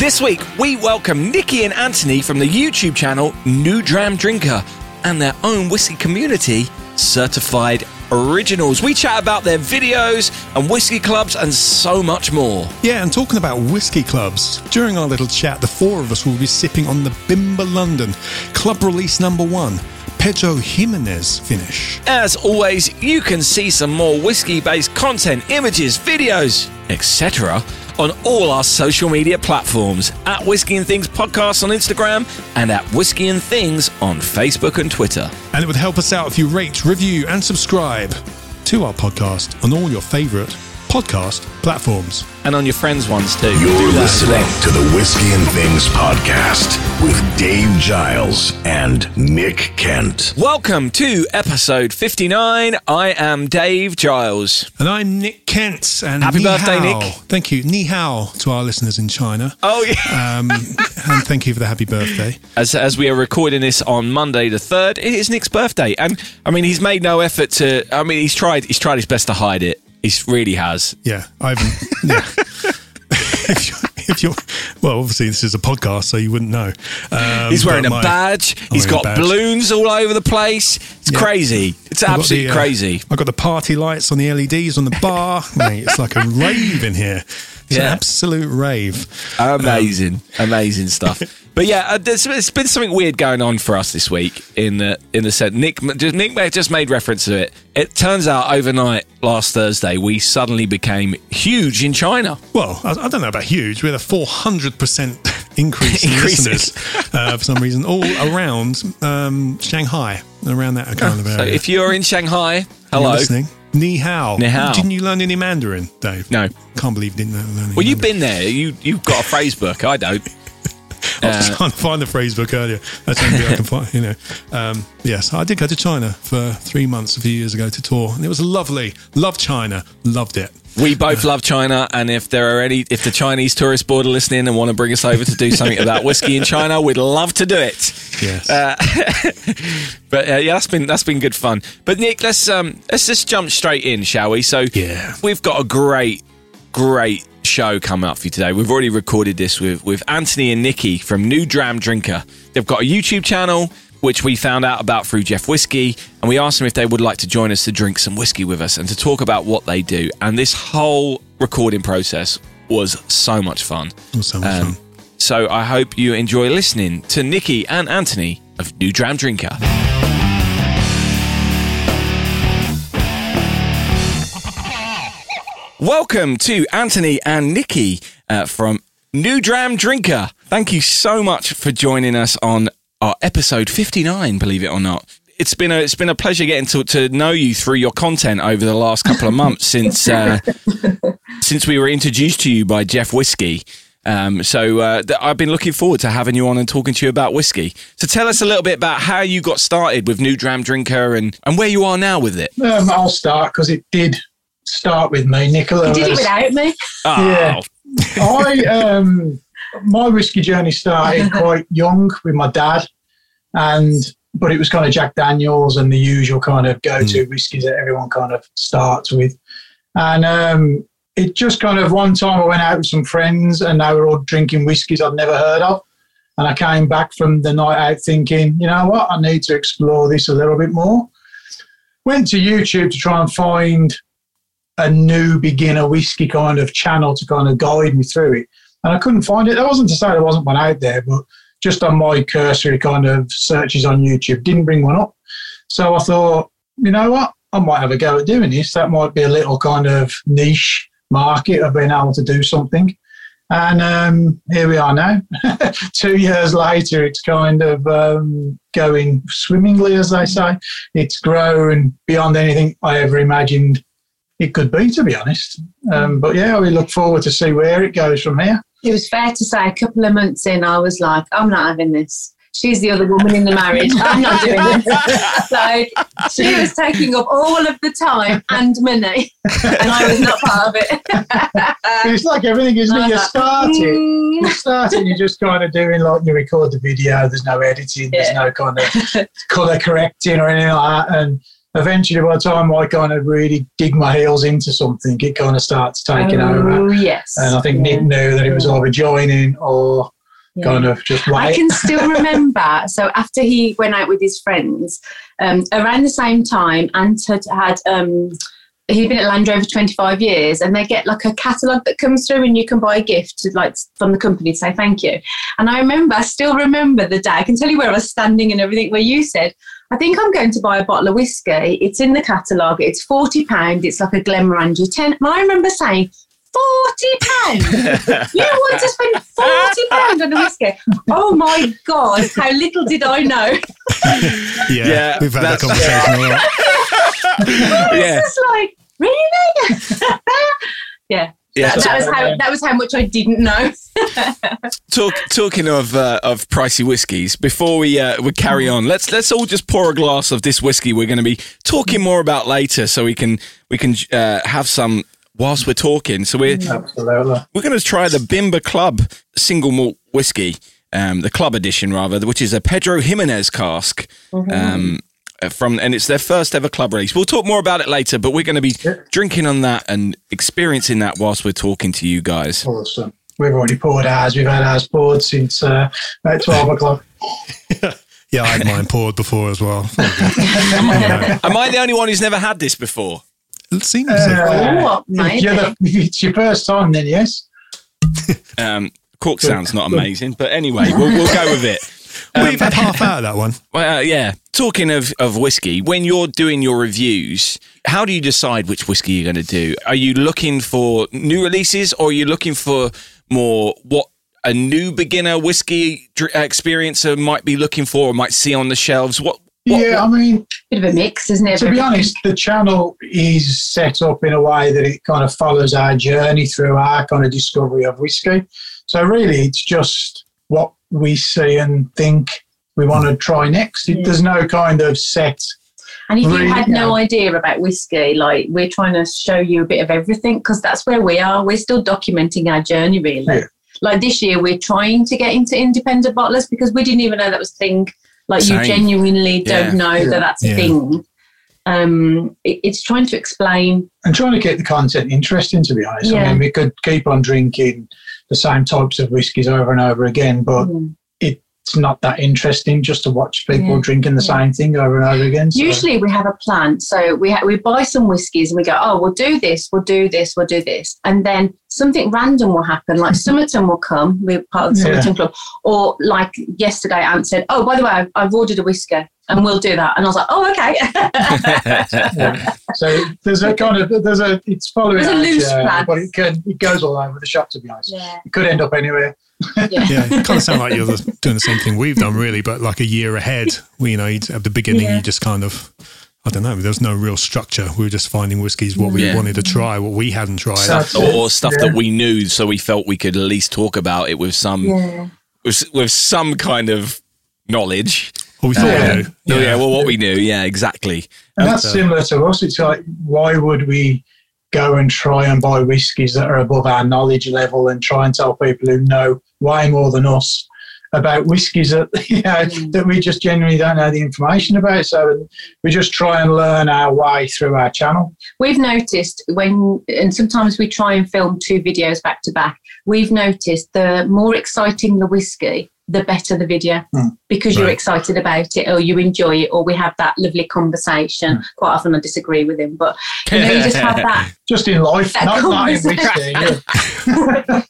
This week, we welcome Nikki and Anthony from the YouTube channel New Dram Drinker and their own whiskey community, Certified Originals. We chat about their videos and whiskey clubs and so much more. Yeah, and talking about whiskey clubs, during our little chat, the four of us will be sipping on the Bimber London Club Release Number One, Pedro Jimenez finish. As always, you can see some more whiskey based content, images, videos, etc. on all our social media platforms at Whiskey and Things Podcast on Instagram and at Whiskey and Things on Facebook and Twitter. And it would help us out if you rate, review, and subscribe to our podcast on all your favourite podcast platforms. And on your friends' ones too. You're Do that as listening well. to the Whiskey and Things podcast with Dave Giles and Nick Kent. Welcome to episode 59. I am Dave Giles. And I'm Nick Kent. And Happy birthday, hao. Nick. Thank you. Ni hao to our listeners in China. Oh, yeah. Um, and thank you for the happy birthday. As, as we are recording this on Monday the 3rd, it is Nick's birthday. And I mean, he's made no effort to, I mean, he's tried, he's tried his best to hide it. He really has. Yeah, I've. Yeah. if, you're, if you're, well, obviously this is a podcast, so you wouldn't know. Um, He's wearing a my- badge. I'm He's got badge. balloons all over the place. It's Yeah. crazy. It's I've absolutely the, uh, crazy. I've got the party lights on the LEDs on the bar. Mate, it's like a rave in here. It's an absolute rave. Amazing, amazing stuff. But yeah, uh, there's, there's been something weird going on for us this week. In the in the set, Nick just, Nick just made reference to it. It turns out overnight last Thursday, we suddenly became huge in China. Well, I, I don't know about huge. We had a 400% increase in listeners uh, for some reason, all around um, Shanghai, around that kind of area. So if you're in Shanghai, You're hello. listening. Ni hao. Ni hao. Didn't you learn any Mandarin, Dave? No. Can't believe you didn't learn any Well, you've been there. You you've got a phrase book. I don't. I was Uh, trying to find the phrase book earlier. That's the only I can find, you know. Um, yes, I did go to China for three months a few years ago to tour, and it was lovely. Loved China. Loved it. We both love China, and if there are any, if the Chinese tourist board are listening and want to bring us over to do something about whiskey in China, we'd love to do it. Yes. But uh, yeah, that's been that's been good fun. But Nick, let's um let's just jump straight in, shall we? So Yeah. we've got a great great show coming up for you today. We've already recorded this with with Anthony and Nikki from New Dram Drinker. They've got a YouTube channel which we found out about through Jeff Whiskey, and we asked them if they would like to join us to drink some whiskey with us and to talk about what they do. And this whole recording process was so much fun. So much Um, fun. so I hope you enjoy listening to Nikki and Anthony of New Dram Drinker. Welcome to Anthony and Nikki uh, from New Dram Drinker. Thank you so much for joining us on our episode 59, believe it or not. It's been a it's been a pleasure getting to, to know you through your content over the last couple of months since uh, since we were introduced to you by Jeff Whiskey. Um, so uh, th- I've been looking forward to having you on and talking to you about whiskey. So tell us a little bit about how you got started with New Dram Drinker and, and where you are now with it. Um, I'll start because it did start with me, Nicola. You did it without me. Oh, I um, my whiskey journey started quite young with my dad, and but it was kind of Jack Daniels and the usual kind of go-to whiskies that everyone kind of starts with, and um, it just kind of one time I went out with some friends and they were all drinking whiskies I'd never heard of. And I came back from the night out thinking, you know what, I need to explore this a little bit more. Went to YouTube to try and find a new beginner whiskey kind of channel to kind of guide me through it. And I couldn't find it. That wasn't to say there wasn't one out there, but just on my cursory kind of searches on YouTube, didn't bring one up. So I thought, you know what? I might have a go at doing this. That might be a little kind of niche market of being able to do something. And um, here we are now. Two years later, it's kind of um, going swimmingly, as they say. It's grown beyond anything I ever imagined it could be, to be honest. Um, but yeah, we look forward to see where it goes from here. It was fair to say a couple of months in, I was like, I'm not having this. She's the other woman in the marriage. I'm not doing this. like, she was taking up all of the time and money, and I was not part of it. it's like everything, isn't it? You start it, Mm. you start it, you're just kind of doing like you record the video. There's no editing. There's no kind of color correcting or anything like that. And eventually, by the time I kind of really dig my heels into something, it kind of starts taking over. Oh, yes. And I think Nick knew that it was either joining or Yeah. kind of just I can still remember. So after he went out with his friends, um, around the same time, Ant had had. Um, He'd been at Land Rover 25 years, and they get like a catalogue that comes through, and you can buy a gift to, like from the company to say thank you. And I remember, I still remember the day. I can tell you where I was standing and everything. Where you said, "I think I'm going to buy a bottle of whiskey. It's in the catalogue. It's forty pound. It's like a Glenmorangie ten. And I remember saying, 40 pounds. you want to spend 40 pounds on a whiskey? Oh my God, how little did I know. Yeah, Yeah, we've had that that's- conversation a lot. yeah, It's just like, really? yeah. Yeah. That, that was how that was how much I didn't know. Talk, talking of uh, of pricey whiskies, before we uh, we carry on, let's let's all just pour a glass of this whiskey. We're going to be talking more about later, so we can we can uh, have some whilst we're talking. So we're Absolutely. we're going to try the Bimber Club single malt whiskey, um, the club edition rather, which is a Pedro Jimenez cask. Um, uh, from and it's their first ever club release. We'll talk more about it later, but we're going to be drinking on that and experiencing that whilst we're talking to you guys. Awesome. We've already poured ours. We've had ours poured since uh, about 12 o'clock. Yeah, I had mine poured before as well. Yeah. Am I the only one who's never had this before? It seems if, you're the, if it's your first time, then yes. Um, Cork sounds not amazing, but anyway, we'll, we'll go with it. We've had half out of that one. Well, uh, yeah. Talking of, of whiskey, when you're doing your reviews, how do you decide which whiskey you're going to do? Are you looking for new releases or are you looking for more what a new beginner whiskey dr- experiencer might be looking for or might see on the shelves? What? what yeah, I mean, Bit of a mix, isn't it? to be honest, the channel is set up in a way that it kind of follows our journey through our kind of discovery of whiskey. So really, it's just what we see and think we want to try next. It, There's no kind of set. And if Really, you had no idea about whiskey, like we're trying to show you a bit of everything because that's where we are. We're still documenting our journey, really. Yeah. Like this year, we're trying to get into independent bottlers because we didn't even know that was a thing. Like Same. you genuinely don't know Yeah. that that's Yeah. a thing. Um, it, it's trying to explain. and trying to get the content interesting, to be honest. I mean, we could keep on drinking the same types of whiskies over and over again, but Mm. It's not that interesting just to watch people Yeah. drinking the Yeah. same thing over and over again. So- Usually, we have a plan. So we ha- we buy some whiskies and we go, oh, we'll do this, we'll do this, we'll do this, and then something random will happen. Like Summerton will come. We're part of the Yeah. Summerton Club, or like yesterday, Ant said, oh, by the way, I've, I've ordered a whiskey. And we'll do that, and I was like, "Oh, okay." Yeah. So there's a kind of there's a it's following There's a loose plan. but it can it goes all over the shop. To be honest, yeah, it could end up anywhere. Yeah, Yeah, it kind of sound like you're the- doing the same thing we've done, really, but like a year ahead. We, you know, you'd- at the beginning, Yeah. you just kind of, I don't know, there was no real structure. We were just finding whiskies, what we Yeah. wanted to try, what we hadn't tried. That's or, or stuff Yeah. that we knew, so we felt we could at least talk about it with some yeah. with, with some kind of knowledge. What we thought um, Yeah. we knew. Oh, yeah, well, what we knew, yeah, exactly. And um, that's similar to us. It's like why would we go and try and buy whiskies that are above our knowledge level and try and tell people who know way more than us about whiskies that you know mm. that we just genuinely don't know the information about. So we just try and learn our way through our channel. We've noticed when, and sometimes we try and film two videos back to back. We've noticed the more exciting the whiskey, the better the video Hmm. because you're excited about it or you enjoy it or we have that lovely conversation. Hmm. Quite often I disagree with him, but you know, you just have that. Just in life, not, not in whiskey. yeah.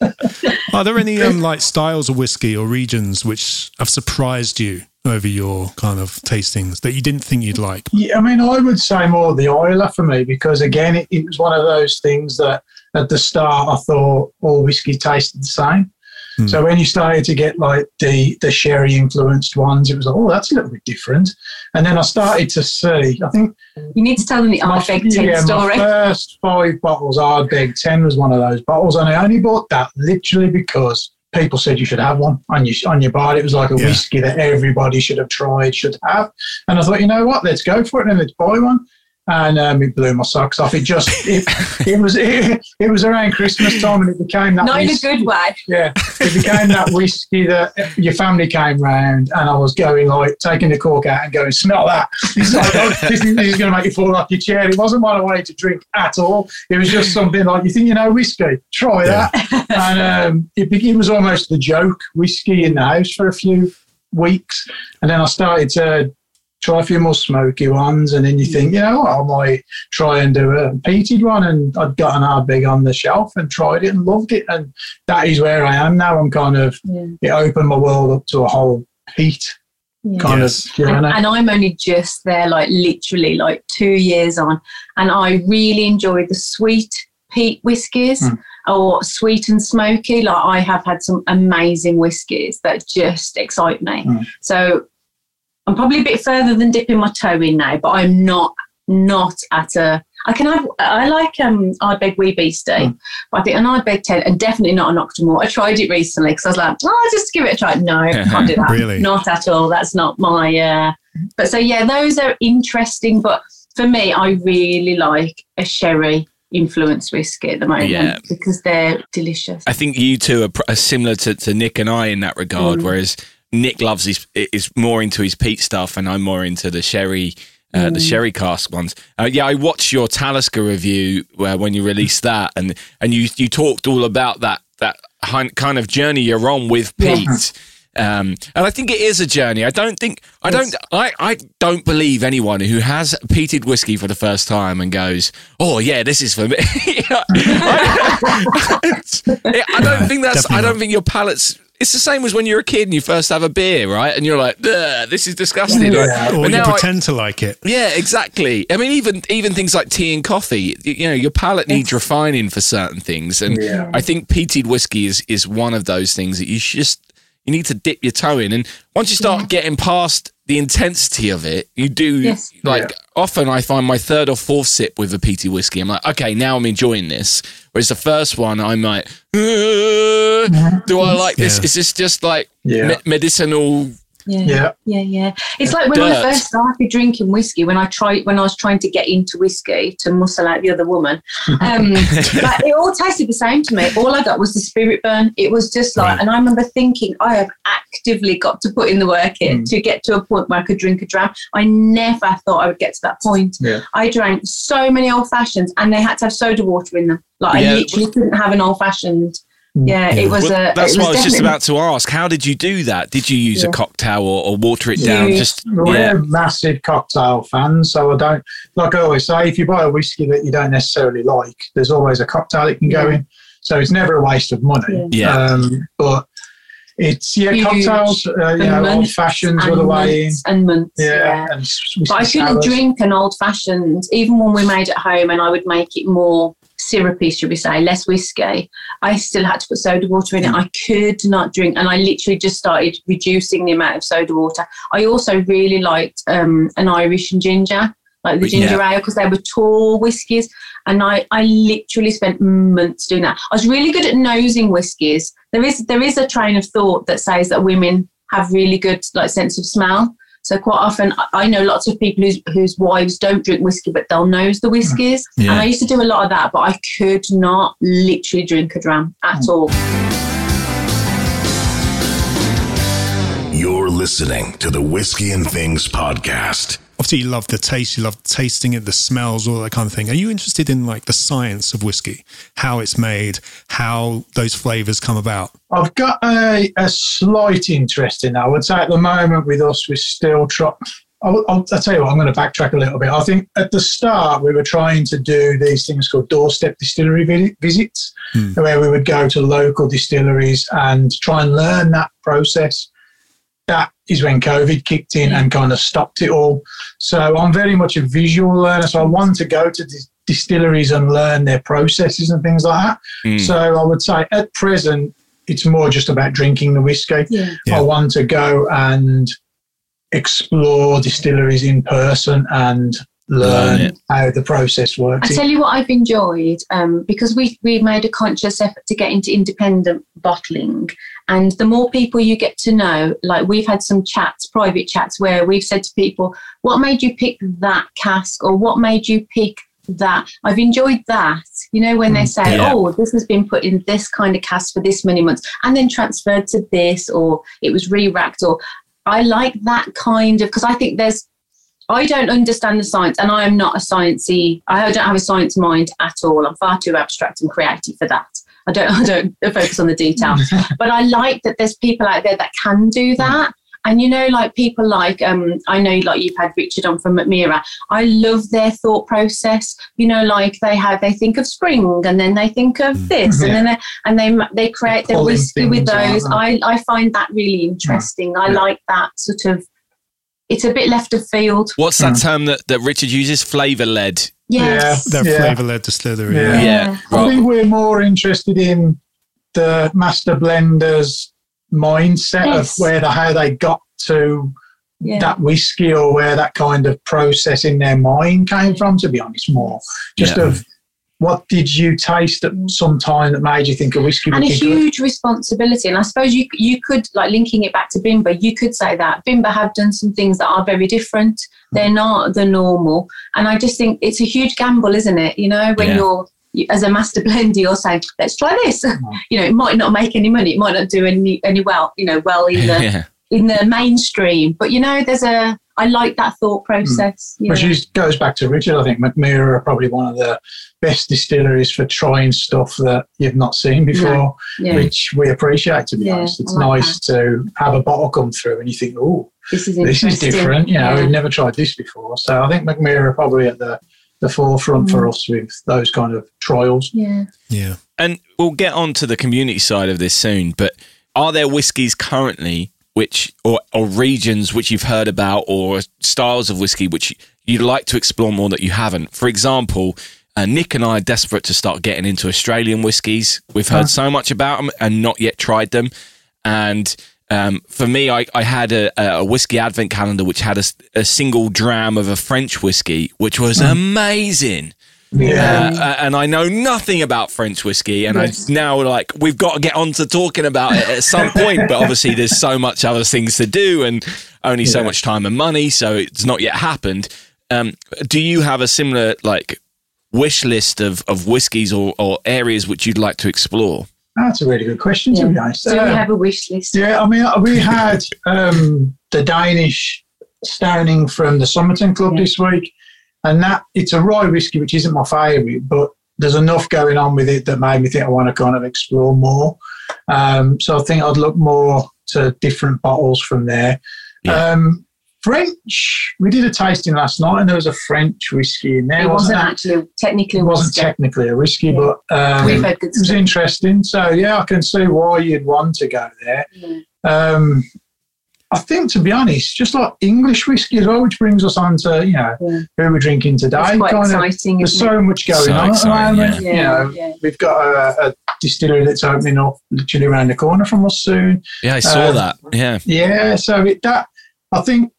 Are there any um, like styles of whiskey or regions which have surprised you over your kind of tastings that you didn't think you'd like? Yeah, I mean, I would say more the Euler for me because again, it, it was one of those things that at the start I thought all whiskey tasted the same. Hmm. So when you started to get like the the sherry influenced ones, it was like, oh, that's a little bit different. And then I started to see. I think You need to tell them the my, Ardbeg 10 yeah, my first five bottles, Ardbeg ten was one of those bottles, and I only bought that literally because people said you should have one on your on your bar. It was like a Yeah. whiskey that everybody should have tried, should have. And I thought, you know what, let's go for it and let's buy one. And um, it blew my socks off. It just it, it was it, it was around Christmas time, and it became that. Not in a good way. Yeah, it became that whiskey that your family came round, and I was going like taking the cork out and going, "Smell that! It's like, oh, this, is, this is going to make you fall off your chair." It wasn't what I wanted to drink at all. It was just something like, "You think you know whiskey? Try that." and um, it, it was almost the joke whiskey in the house for a few weeks, and then I started to try a few more smoky ones, and then you think, you know, what, I might try and do a peated one, and I'd got an Ardbeg on the shelf and tried it and loved it, and that is where I am now. I'm kind of Yeah. it opened my world up to a whole peat Yeah. kind Yes. of And, journey. and I'm only just there, like literally like two years on. And I really enjoy the sweet peat whiskies Mm. or sweet and smoky. Like I have had some amazing whiskies that just excite me. Mm. So I'm probably a bit further than dipping my toe in now, but I'm not not at a I can have I like um Ardbeg Wee Beastie, Mm. but I think an Ardbeg 10 and definitely not an Octomore. I tried it recently because I was like, oh, I'll just give it a try. No, can't do that. Really? Not at all. That's not my uh but so yeah, those are interesting, but for me I really like a sherry influenced whiskey at the moment Yeah. because they're delicious. I think you two are, pr- are similar to, to Nick and I in that regard. Mm. Whereas Nick loves his is more into his peat stuff, and I'm more into the sherry. Uh, Mm. The sherry cask ones. Uh, yeah, I watched your Talisker review uh, when you released that, and and you you talked all about that that kind of journey you're on with Yeah. Um, and I think it is a journey. I don't think I don't I, I don't believe anyone who has peated whiskey for the first time and goes, "Oh yeah, this is for me." I, I don't think that's. Definitely I don't think your palate's. It's the same as when you're a kid and you first have a beer, right? And you're like, "This is disgusting." Yeah. Like, Or you now I- pretend to like it. yeah, exactly. I mean, even even things like tea and coffee, you know, your palate needs refining for certain things, and Yeah. I think peated whiskey is is one of those things that you should just you need to dip your toe in, and once you start getting past the intensity of it, you do Yes. like often I find my third or fourth sip with a peated whiskey, I'm like, okay, now I'm enjoying this. Whereas the first one, I'm like, "Uh, do I like this? Yeah. Is this just like Yeah. me- medicinal? Yeah. Yeah. Yeah, yeah. It's like when I first started drinking whiskey, when I tried when I was trying to get into whiskey to muscle out the other woman. Um like it all tasted the same to me. All I got was the spirit burn. It was just like Right. and I remember thinking, I have actively got to put in the work here Mm. to get to a point where I could drink a dram. I never thought I would get to that point. Yeah. I drank so many old fashions and they had to have soda water in them. Like Yeah. I literally couldn't have an old fashioned. Yeah, Yeah. it was Well, a that's it what I was just about to ask. How did you do that? Did you use a cocktail or, or water it down? Yeah. Just We're yeah, massive cocktail fans, so I don't like I always say. If you buy a whiskey that you don't necessarily like, there's always a cocktail it can go Yeah. in. So it's never a waste of money. Yeah. Um, but it's yeah, Huge. cocktails. Uh, you know, old fashions all the way in. and months. Yeah, yeah. and But I couldn't drink an old fashioned, even when we made at home and I would make it more syrupy, should we say, less whiskey. I still had to put soda water in it. I could not drink, and I literally just started reducing the amount of soda water. I also really liked um, an Irish and ginger, like the Yeah. ginger ale, because they were tall whiskies. And I, I literally spent months doing that. I was really good at nosing whiskies. There is there is a train of thought that says that women have really good like sense of smell. So quite often, I- I know lots of people whose, whose wives don't drink whiskey, but they'll nose the whiskies. Yeah. And I used to do a lot of that, but I could not literally drink a dram at mm. all. You're listening to the Whiskey and Things podcast. Obviously, you love the taste, you love tasting it, the smells, all that kind of thing. Are you interested in like the science of whiskey, how it's made, how those flavors come about? I've got a, a slight interest in that. I would say at the moment with us, we're still trying. I'll, I'll, I'll tell you what, I'm going to backtrack a little bit. I think at the start, we were trying to do these things called doorstep distillery visits, Hmm. where we would go to local distilleries and try and learn that process. That is when COVID kicked in and kind of stopped it all. So I'm very much a visual learner. So I want to go to dis- distilleries and learn their processes and things like that. Mm. So I would say at present, it's more just about drinking the whiskey. Yeah. Yeah. I want to go and explore distilleries in person and Learn learn how the process works. I works. tell you what I've enjoyed um, because we we made a conscious effort to get into independent bottling, and the more people you get to know, like we've had some chats, private chats, where we've said to people, "What made you pick that cask?" or "What made you pick that?" I've enjoyed that. You know, when they mm, say, Yeah. "Oh, this has been put in this kind of cask for this many months, and then transferred to this," or "It was re-racked," or I like that kind of because I think there's I don't understand the science, and I am not a sciencey. I don't have a science mind at all. I'm far too abstract and creative for that. I don't. I don't focus on the detail. but I like that there's people out there that can do that. And you know, like people like um, I know, like you've had Richard on from Mackmyra. I love their thought process. You know, like they have, they think of spring, and then they think of this, and then they, and they they create their whiskey with those. out. I I find that really interesting. I Yeah. like that sort of. It's a bit left of field. What's that term that, that Richard uses? Flavour led. Yes. They're Yeah. flavour led distillery. Yeah. Yeah. I think we're more interested in the master blenders mindset Yes. of where the how they got to Yeah. that whiskey or where that kind of process in their mind came from. To be honest, more just Yeah. of what did you taste at some time that made you think a whiskey would and a be good? huge responsibility. And I suppose you you could like linking it back to Bimber, you could say that Bimber have done some things that are very different. They're not the normal, and I just think it's a huge gamble, isn't it? You know, when Yeah. you're as a master blender, you're saying, "Let's try this." Mm. you know, it might not make any money, it might not do any any well, you know, well in the yeah. in the mainstream. But you know, there's a I like that thought hmm. process. you Which is, goes back to Richard. I think Mackmyra are probably one of the best distilleries for trying stuff that you've not seen before, yeah, which we appreciate. To be Yeah, honest, it's like nice to have a bottle come through and you think, "Oh, this is this is different." You know, Yeah. we've never tried this before. So I think Mackmyra are probably at the the forefront for hmm. us with those kind of trials. Yeah. Yeah. And we'll get on to the community side of this soon, but are there whiskies currently which or, or regions which you've heard about or styles of whiskey which you'd like to explore more that you haven't? For example, uh, Nick and I are desperate to start getting into Australian whiskies. We've heard so much about them and not yet tried them. And um, for me, I, I had a, a whiskey advent calendar which had a single dram of a French whiskey, which was amazing. Yeah. Uh, uh, and I know nothing about French whiskey, and I now like we've got to get on to talking about it at some point. But obviously, there's so much other things to do, and only so Yeah. much time and money, so it's not yet happened. Um, do you have a similar like wish list of of whiskies or, or areas which you'd like to explore? That's a really good question, to be yeah. honest. So we Uh, have a wish list. Yeah, I mean, we had um, the Danish Stauning from the Somerton Club Yeah. this week, and that it's a rye whiskey, which isn't my favourite, but there's enough going on with it that made me think I want to kind of explore more. Um, so I think I'd look more to different bottles from there. Yeah. Um, French, we did a tasting last night, and there was a French whiskey in there. it wasn't it? actually technically It wasn't whiskey. technically a whiskey, Yeah. but um, We've had good it was interesting. So yeah, I can see why you'd want to go there. Yeah. Um, I think, to be honest, just like English whiskey as well, which brings us on to you know Yeah. who we're drinking today. It's quite Kind of, exciting. there's isn't it? so much going So on at the exciting, moment. yeah. You know, Yeah. we've got a, a distillery that's opening up literally around the corner from us soon. Yeah, I saw Um, that. Yeah, Yeah, so it, that I think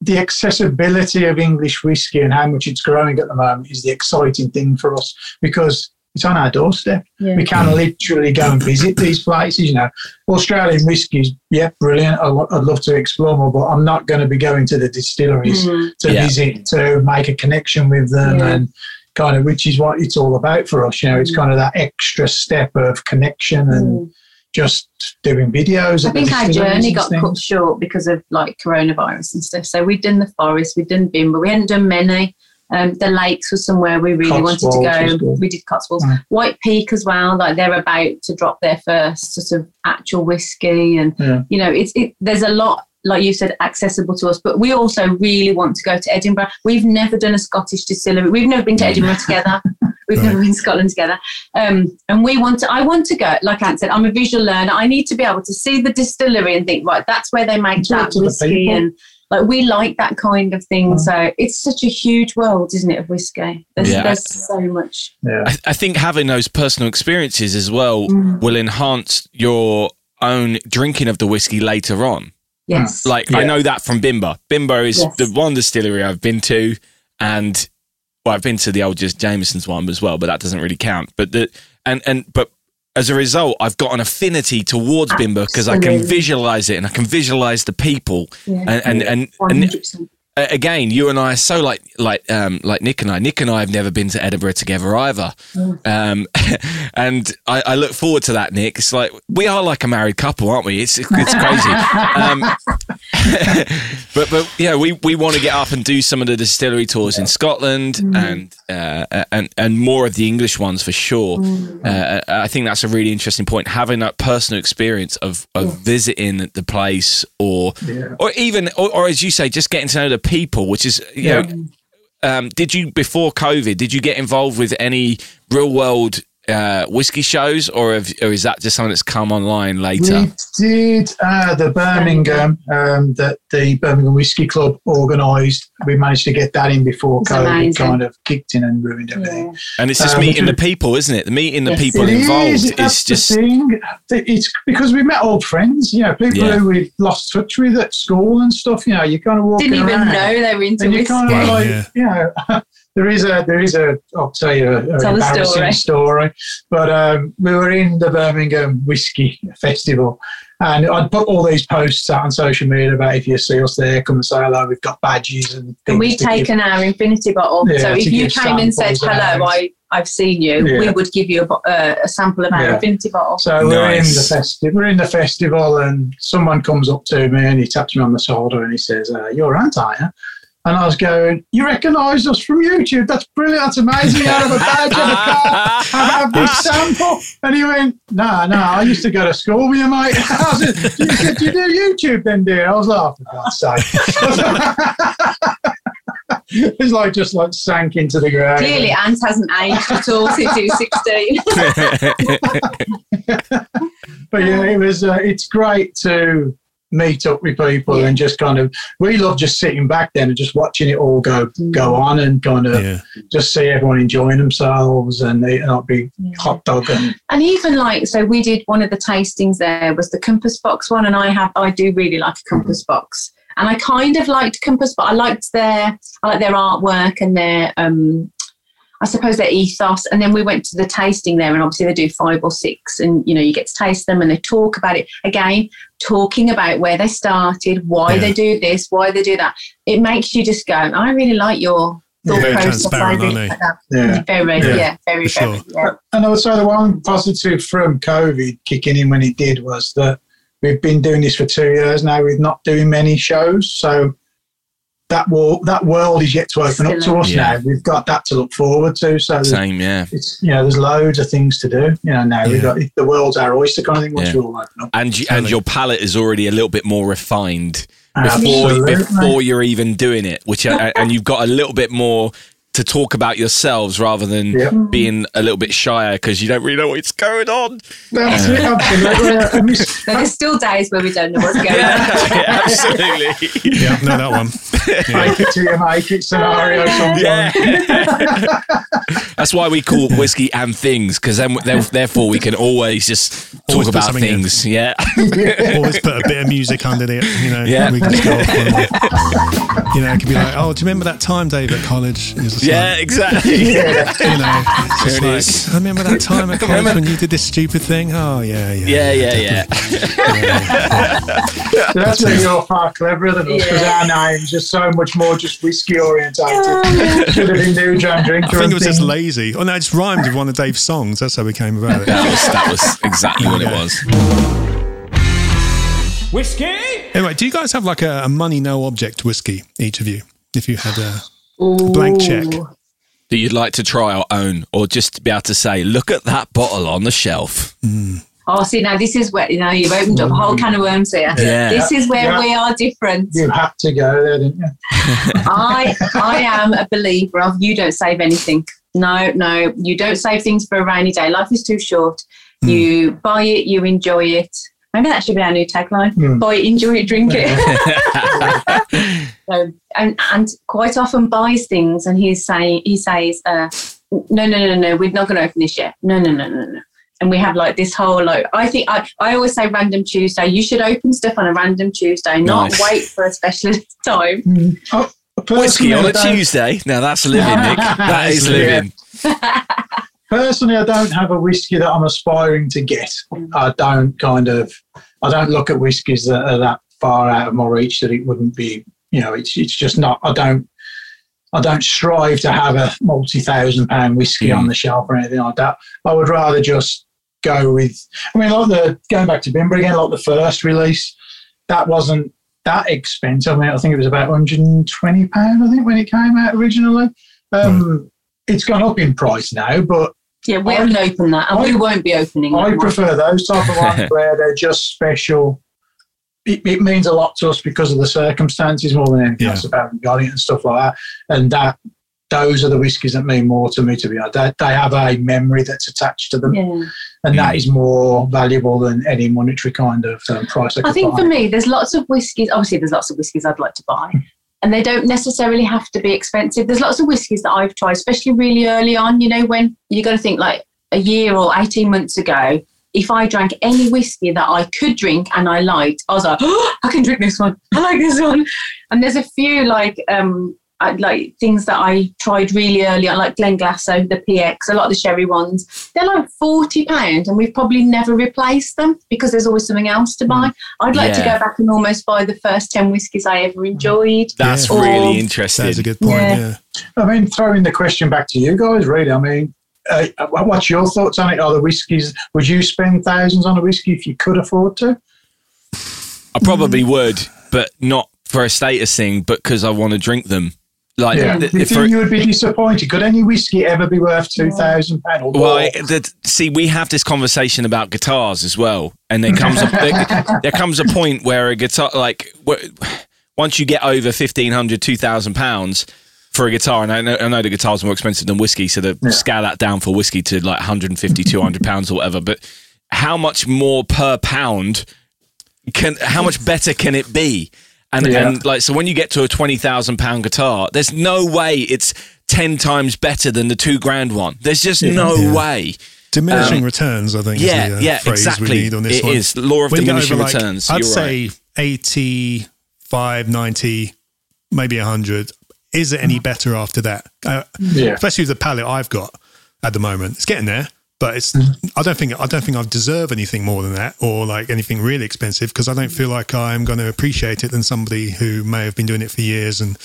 the accessibility of English whiskey and how much it's growing at the moment is the exciting thing for us because it's on our doorstep. Yeah. We can literally go and visit these places. You know, Australian whiskies, yeah, brilliant. I, would love to explore more, but I'm not going to be going to the distilleries Mm. to Yeah. visit to make a connection with them Yeah. and kind of which is what it's all about for us. You know, it's Mm. kind of that extra step of connection and Mm. just doing videos. I think our journey got things. cut short because of like coronavirus and stuff. So we'd done the forest, we'd done Bimber, we hadn't done many. Um, the lakes was somewhere we really wanted to go. We did Cotswolds, Mm. White Peak as well. Like they're about to drop their first sort of actual whiskey, and Yeah. you know, it's it, there's a lot like you said accessible to us. But we also really want to go to Edinburgh. We've never done a Scottish distillery. We've never been to Edinburgh together. We've never been to Scotland together. Um, and we want to, I want to go, like I said, I'm a visual learner. I need to be able to see the distillery and think, right, that's where they make that to the whiskey. And like, we like that kind of thing. Mm. So it's such a huge world, isn't it, of whiskey? There's, Yeah. there's so much. Yeah. I, I think having those personal experiences as well Mm. will enhance your own drinking of the whiskey later on. Yes. Like I know that from Bimber. Bimber is Yes. the one distillery I've been to, and well, I've been to the old just Jameson's one as well, but that doesn't really count. But the and and but as a result, I've got an affinity towards Bimber because I can visualize it and I can visualize the people. Yeah. and and and, and again, you and I are so like like um like Nick and I. Nick and I have never been to Edinburgh together either, um, and I, I look forward to that. Nick, it's like we are like a married couple, aren't we? It's it's crazy. um, but but yeah, we, we want to get up and do some of the distillery tours in Scotland and uh, and and more of the English ones for sure. Uh, I think that's a really interesting point. Having that personal experience of, of visiting the place, or Yeah. or even or, or as you say, just getting to know the people, which is you Yeah. know. Um, did you before COVID? Did you get involved with any real world uh, whiskey shows, or have, or is that just something that's come online later? We did uh, the Birmingham um, that the Birmingham Whiskey Club organised. We managed to get that in before It's COVID amazing. kind of kicked in and ruined everything. And it's just Um, meeting the people, isn't it? The meeting the Yes, people It involved is, is that's just the thing. It's because we met old friends, you know, people Yeah. who we lost touch with at school and stuff. You know, you kind of walking Didn't even around know they were into and you whiskey. kind of Wow, like, yeah. you know, there is a there is a I'll tell you a, a Tell the embarrassing story. story. But um, we were in the Birmingham Whiskey Festival, and I'd put all these posts out on social media about if you see us there, come and say hello. We've got badges and And we've to give. taken our infinity bottle. Yeah, so if you came and said, hello, out. I, I've seen you, we would give you a, uh, a sample of our Yeah. infinity bottle. So we're in the festival. We're in the festival, and someone comes up to me and he taps me on the shoulder and he says, uh, "You're Ant, aren't you?" And I was going, "You recognise us from YouTube? That's brilliant. That's amazing. You have a badge and a car. Have, have this sample." And he went, "No, no. I used to go to school with you, mate." I said, "Do you, do you do YouTube then, dear?" I was like, "For God's sake." It's like just like sank into the ground. Clearly, Ant hasn't aged at all since he was 16. but yeah, it was. Uh, it's great to meet up with people and just kind of. We love just sitting back then and just watching it all go go on and kind of Yeah. just see everyone enjoying themselves and eating up big hot dog and And even like, so we did one of the tastings there was the Compass Box one, and I have, I do really like a Compass Box, and I kind of liked Compass, but I liked their, I like their artwork and their, um, I suppose their ethos. And then we went to the tasting there, and obviously they do five or six, and you know you get to taste them, and they talk about it again, talking about where they started, why Yeah. they do this, why they do that. It makes you just go, I really like your thought Very process. I transparent, really aren't like that. yeah. Very, Yeah, yeah, very, for very, sure. yeah. And also the one positive from COVID kicking in when it did was that we've been doing this for two years now. We're not doing many shows, so that will that world is yet to open up to us Yeah. now. We've got that to look forward to. So Same, yeah. it's you know there's loads of things to do. You know now Yeah. we've got the world's our oyster kind of thing once Yeah. we all open up. And you, and your palate is already a little bit more refined before Absolutely. before you're even doing it, which uh, and you've got a little bit more to talk about yourselves rather than Yep. being a little bit shyer because you don't really know what's going on. That's it, absolutely. I But there's still days where we don't know what's going on. yeah, absolutely. Yeah, no, that one. Yeah. Make it to you make it scenario sometimes. Yeah. That's why we call whiskey and things because then, then therefore we can always just talk Always about something in. things. Yeah. Always put a bit of music under it, you know. Yeah. We can just go off on, you know, it could be like, oh, do you remember that time, Dave, at college? It was just Yeah, like, exactly. you know, it's just it like, is. I remember that time at college when you did this stupid thing. Oh, yeah, yeah. Yeah, yeah, yeah. So that's where you're far cleverer than us because our names are so much more just whiskey orientated. Should have been new John Drinker. I think it was just lazy. Oh, no, it just rhymed with one of Dave's songs. That's how we came about it. That was that was exactly what it was. Whiskey? Anyway, do you guys have like a, a money no object whiskey, each of you? If you had a blank check. That you'd like to try or own, or just to be able to say, "Look at that bottle on the shelf." Hmm. Oh, see, now this is where, you know, you've opened up a whole can of worms here. Yeah. This is where Yeah. we are different. You had to go there, didn't you? I I am a believer of you don't save anything. No, no, you don't save things for a rainy day. Life is too short. Hmm. You buy it, you enjoy it. Maybe that should be our new tagline. Mm. Buy it, enjoy it, drink it. so, and and quite often buys things, and he's saying he says, uh, "No, no, no, no, we're not going to open this yet. No, no, no, no, no." And we have like this whole like I think I, I always say random Tuesday. You should open stuff on a random Tuesday, not Nice. wait for a special time. Oh, Whiskey on a Tuesday. Now that's living, Nick. That is living. Personally, I don't have a whiskey that I'm aspiring to get. I don't kind of, I don't look at whiskies that are that far out of my reach that it wouldn't be. You know, it's it's just not. I don't. I don't strive to have a multi-thousand pound whiskey Mm. on the shelf or anything like that. I would rather just go with. I mean, like the going back to Bimber again, like the first release, that wasn't that expensive. I mean, I think it was about 120 pound. I think when it came out originally. Um, It's gone up in price now, but Yeah, we I- haven't opened that, and we won't be opening I that. one. prefer those type of ones where they're just special. It, it means a lot to us because of the circumstances more than anything Yeah. else about got it and stuff like that. And that those are the whiskies that mean more to me. To be honest, they, they have a memory that's attached to them, Yeah. and that is more valuable than any monetary kind of um, price. I, I think buy. for me, there's lots of whiskies. Obviously, there's lots of whiskies I'd like to buy, and they don't necessarily have to be expensive. There's lots of whiskies that I've tried, especially really early on. You know, when you got to think like a year or 18 months ago, if I drank any whiskey that I could drink and I liked, I was like, oh, I can drink this one. I like this one. And there's a few like um I, like things that I tried really early on, like Glenglassaugh, the PX, a lot of the sherry ones. They're like forty pounds, and we've probably never replaced them because there's always something else to buy. I'd like to go back and almost buy the first ten whiskies I ever enjoyed. That's Yeah. really Or- interesting. That's a good point. Yeah. Yeah. I mean, throwing the question back to you guys, really. I mean, uh, what's your thoughts on it? Are the whiskies? Would you spend thousands on a whiskey if you could afford to? I probably would, but not for a status thing, but because I want to drink them. Like, Yeah. th- you for- you would be disappointed? Could any whiskey ever be worth two thousand pounds? Well, I- the, see, we have this conversation about guitars as well, and there comes a there, there comes a point where a guitar, like, once you get over 1500 2000 pounds for a guitar, and I know, I know the guitar's are more expensive than whiskey, so to scale that down for whiskey to like 150 200 pounds or whatever, but how much more per pound can how much better can it be? And Yeah. and like so when you get to a twenty thousand pound guitar, there's no way it's ten times better than the two grand one. There's just no Yeah. way. Diminishing Um, returns, I think, yeah, is the uh, yeah, phrase exactly. we need on this It one. is. Law of When diminishing over, like, returns. I'd You're say right. 85, 90, maybe 100. Is it any better after that? Uh, Yeah. Especially with the palette I've got at the moment. It's getting there, but it's. Mm-hmm. I don't think I don't think I deserve anything more than that, or like anything really expensive, because I don't feel like I'm going to appreciate it than somebody who may have been doing it for years, and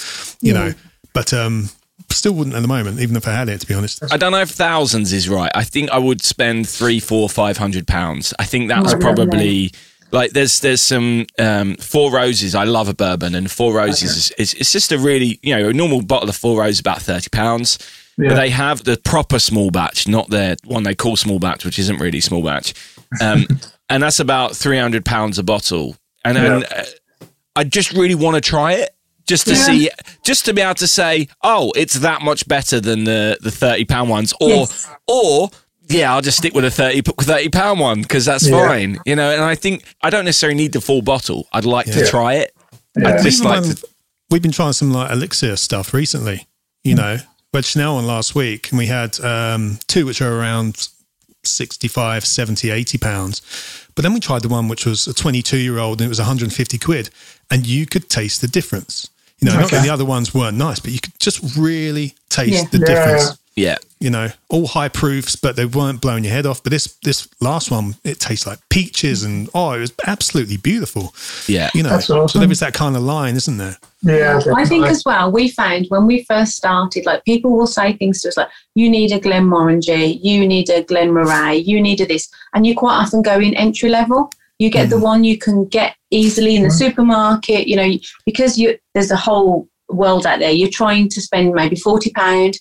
you know. But um, still wouldn't at the moment, even if I had it. To be honest. I don't know if thousands is right. I think I would spend three, four, five hundred pounds. I think that's probably like there's there's some um, Four Roses. I love a bourbon, and Four Roses is, is it's just a really you know a normal bottle of Four Roses about thirty pounds. Yeah. But they have the proper small batch, not their one they call small batch, which isn't really small batch, um, and that's about three hundred pounds a bottle. And, and uh, I just really want to try it. Just to Yeah. see, just to be able to say, oh, it's that much better than the the thirty pound ones, or Yes. or yeah, I'll just stick with a 30, 30 pound one because that's Yeah. fine, you know. And I think I don't necessarily need the full bottle. I'd like to try it. Yeah. I'd just Even like to. we've been trying some like elixir stuff recently, you know, we had Chanel on last week and we had um, two which are around 65, 70, 80 pounds. But then we tried the one which was a 22 year old and it was 150 quid and you could taste the difference. You know, not that the other ones weren't nice, but you could just really taste Yeah. the Yeah. difference. Yeah, You know, all high proofs, but they weren't blowing your head off. But this this last one, it tastes like peaches, and oh, it was absolutely beautiful. yeah. You know, That's so awesome. there is that kind of line, isn't there? Yeah, I think as well, we found when we first started, like people will say things to us like, you need a Glenmorangie, you need a Glen Moray, you need a this. And you quite often go in entry level. You get the mm. one you can get easily in the mm. supermarket, you know, because you there's a whole world out there. You're trying to spend maybe £40.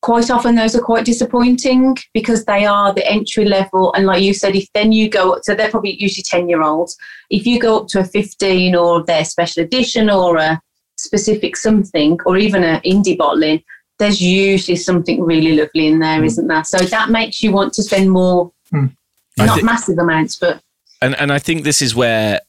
Quite often those are quite disappointing because they are the entry level. And like you said, if then you go, up, so they're probably usually 10 year olds. If you go up to a 15 or their special edition or a specific something or even an indie bottling, there's usually something really lovely in there, mm. not there? So that makes you want to spend more, Mm. Not massive amounts, but and and I think this is where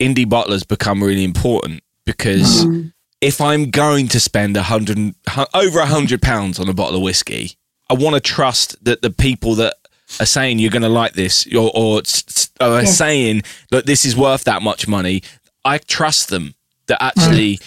indie bottlers become really important because mm-hmm. if I'm going to spend a hundred over a hundred pounds on a bottle of whiskey, I want to trust that the people that are saying you're going to like this or, or are Yeah. saying that this is worth that much money, I trust them that mm. actually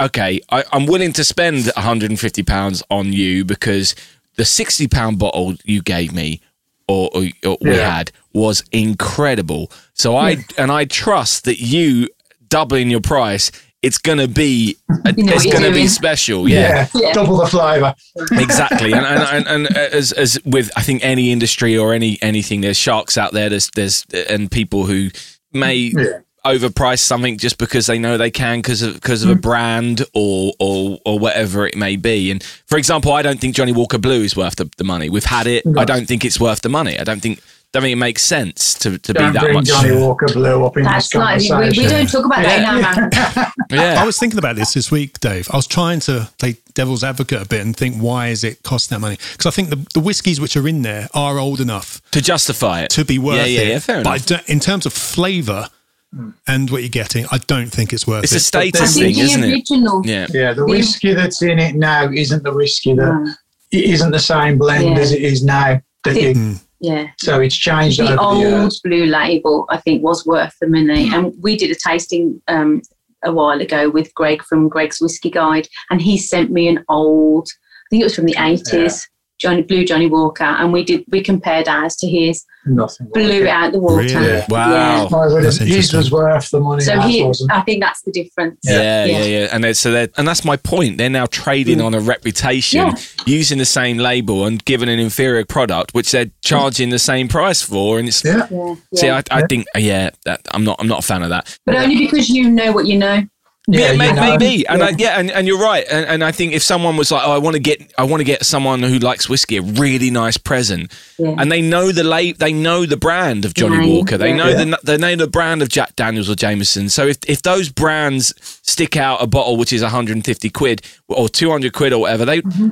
okay, I, I'm willing to spend 150 pounds on you because the 60 pound bottle you gave me or, or, or we had was incredible. So I and I trust that you doubling your price, it's gonna be You know it's gonna be special. Yeah, Yeah, Yeah. double the flavour. exactly. And and, and and as as with I think any industry or any anything, there's sharks out there. There's there's and people who may Yeah. Overprice something just because they know they can because of because of a mm. brand or or or whatever it may be. And for example, I don't think Johnnie Walker Blue is worth the, the money. We've had it. I don't think it's worth the money. I don't think don't think it makes sense to to be Don't that much. Johnnie Walker Blue up in That's this like we, we don't talk about that in our marriage. I was thinking about this this week, Dave. I was trying to play devil's advocate a bit and think, why is it cost that money? Because I think the, the whiskies which are in there are old enough To justify it. to be worth yeah, yeah, it. Yeah, fair enough. don't- in terms of flavour Mm. and what you're getting, I don't think it's worth it. It's a it. I status think thing, the isn't it? original. Yeah. Yeah, the The- whiskey that's in it now isn't the whiskey that No. it isn't the same blend Yeah. as it is now. That The- you, mm. Yeah. so it's changed The over the old years. blue label, I think, was worth the money. And we did a tasting um, a while ago with Greg from Greg's Whiskey Guide, and he sent me an old, I think it was from the 80s, Johnnie Blue Johnnie Walker, and we did we compared ours to his, Nothing. blew it out the water. Really? Wow. I would have- That's his interesting. was worth the money. So he, wasn't. I think that's the difference. Yeah, yeah, Yeah. yeah, And they're, so they're, and that's my point. They're now trading mm. on a reputation, Yeah. using the same label and giving an inferior product, which they're mm. charging the same price for. And it's yeah. Yeah, see, yeah. I, I think, yeah, that, I'm not, I'm not a fan of that. but only because you know what you know. Yeah, may- maybe, and Yeah. I, yeah, and, and you're right, and, and I think if someone was like, "Oh, I want to get, I want to get someone who likes whiskey a really nice present," Yeah. and they know the la- they know the brand of Johnnie Walker, they know Yeah. the they know the brand of Jack Daniels or Jameson. So if if those brands stick out a bottle which is 150 quid or 200 quid or whatever, they Mm-hmm.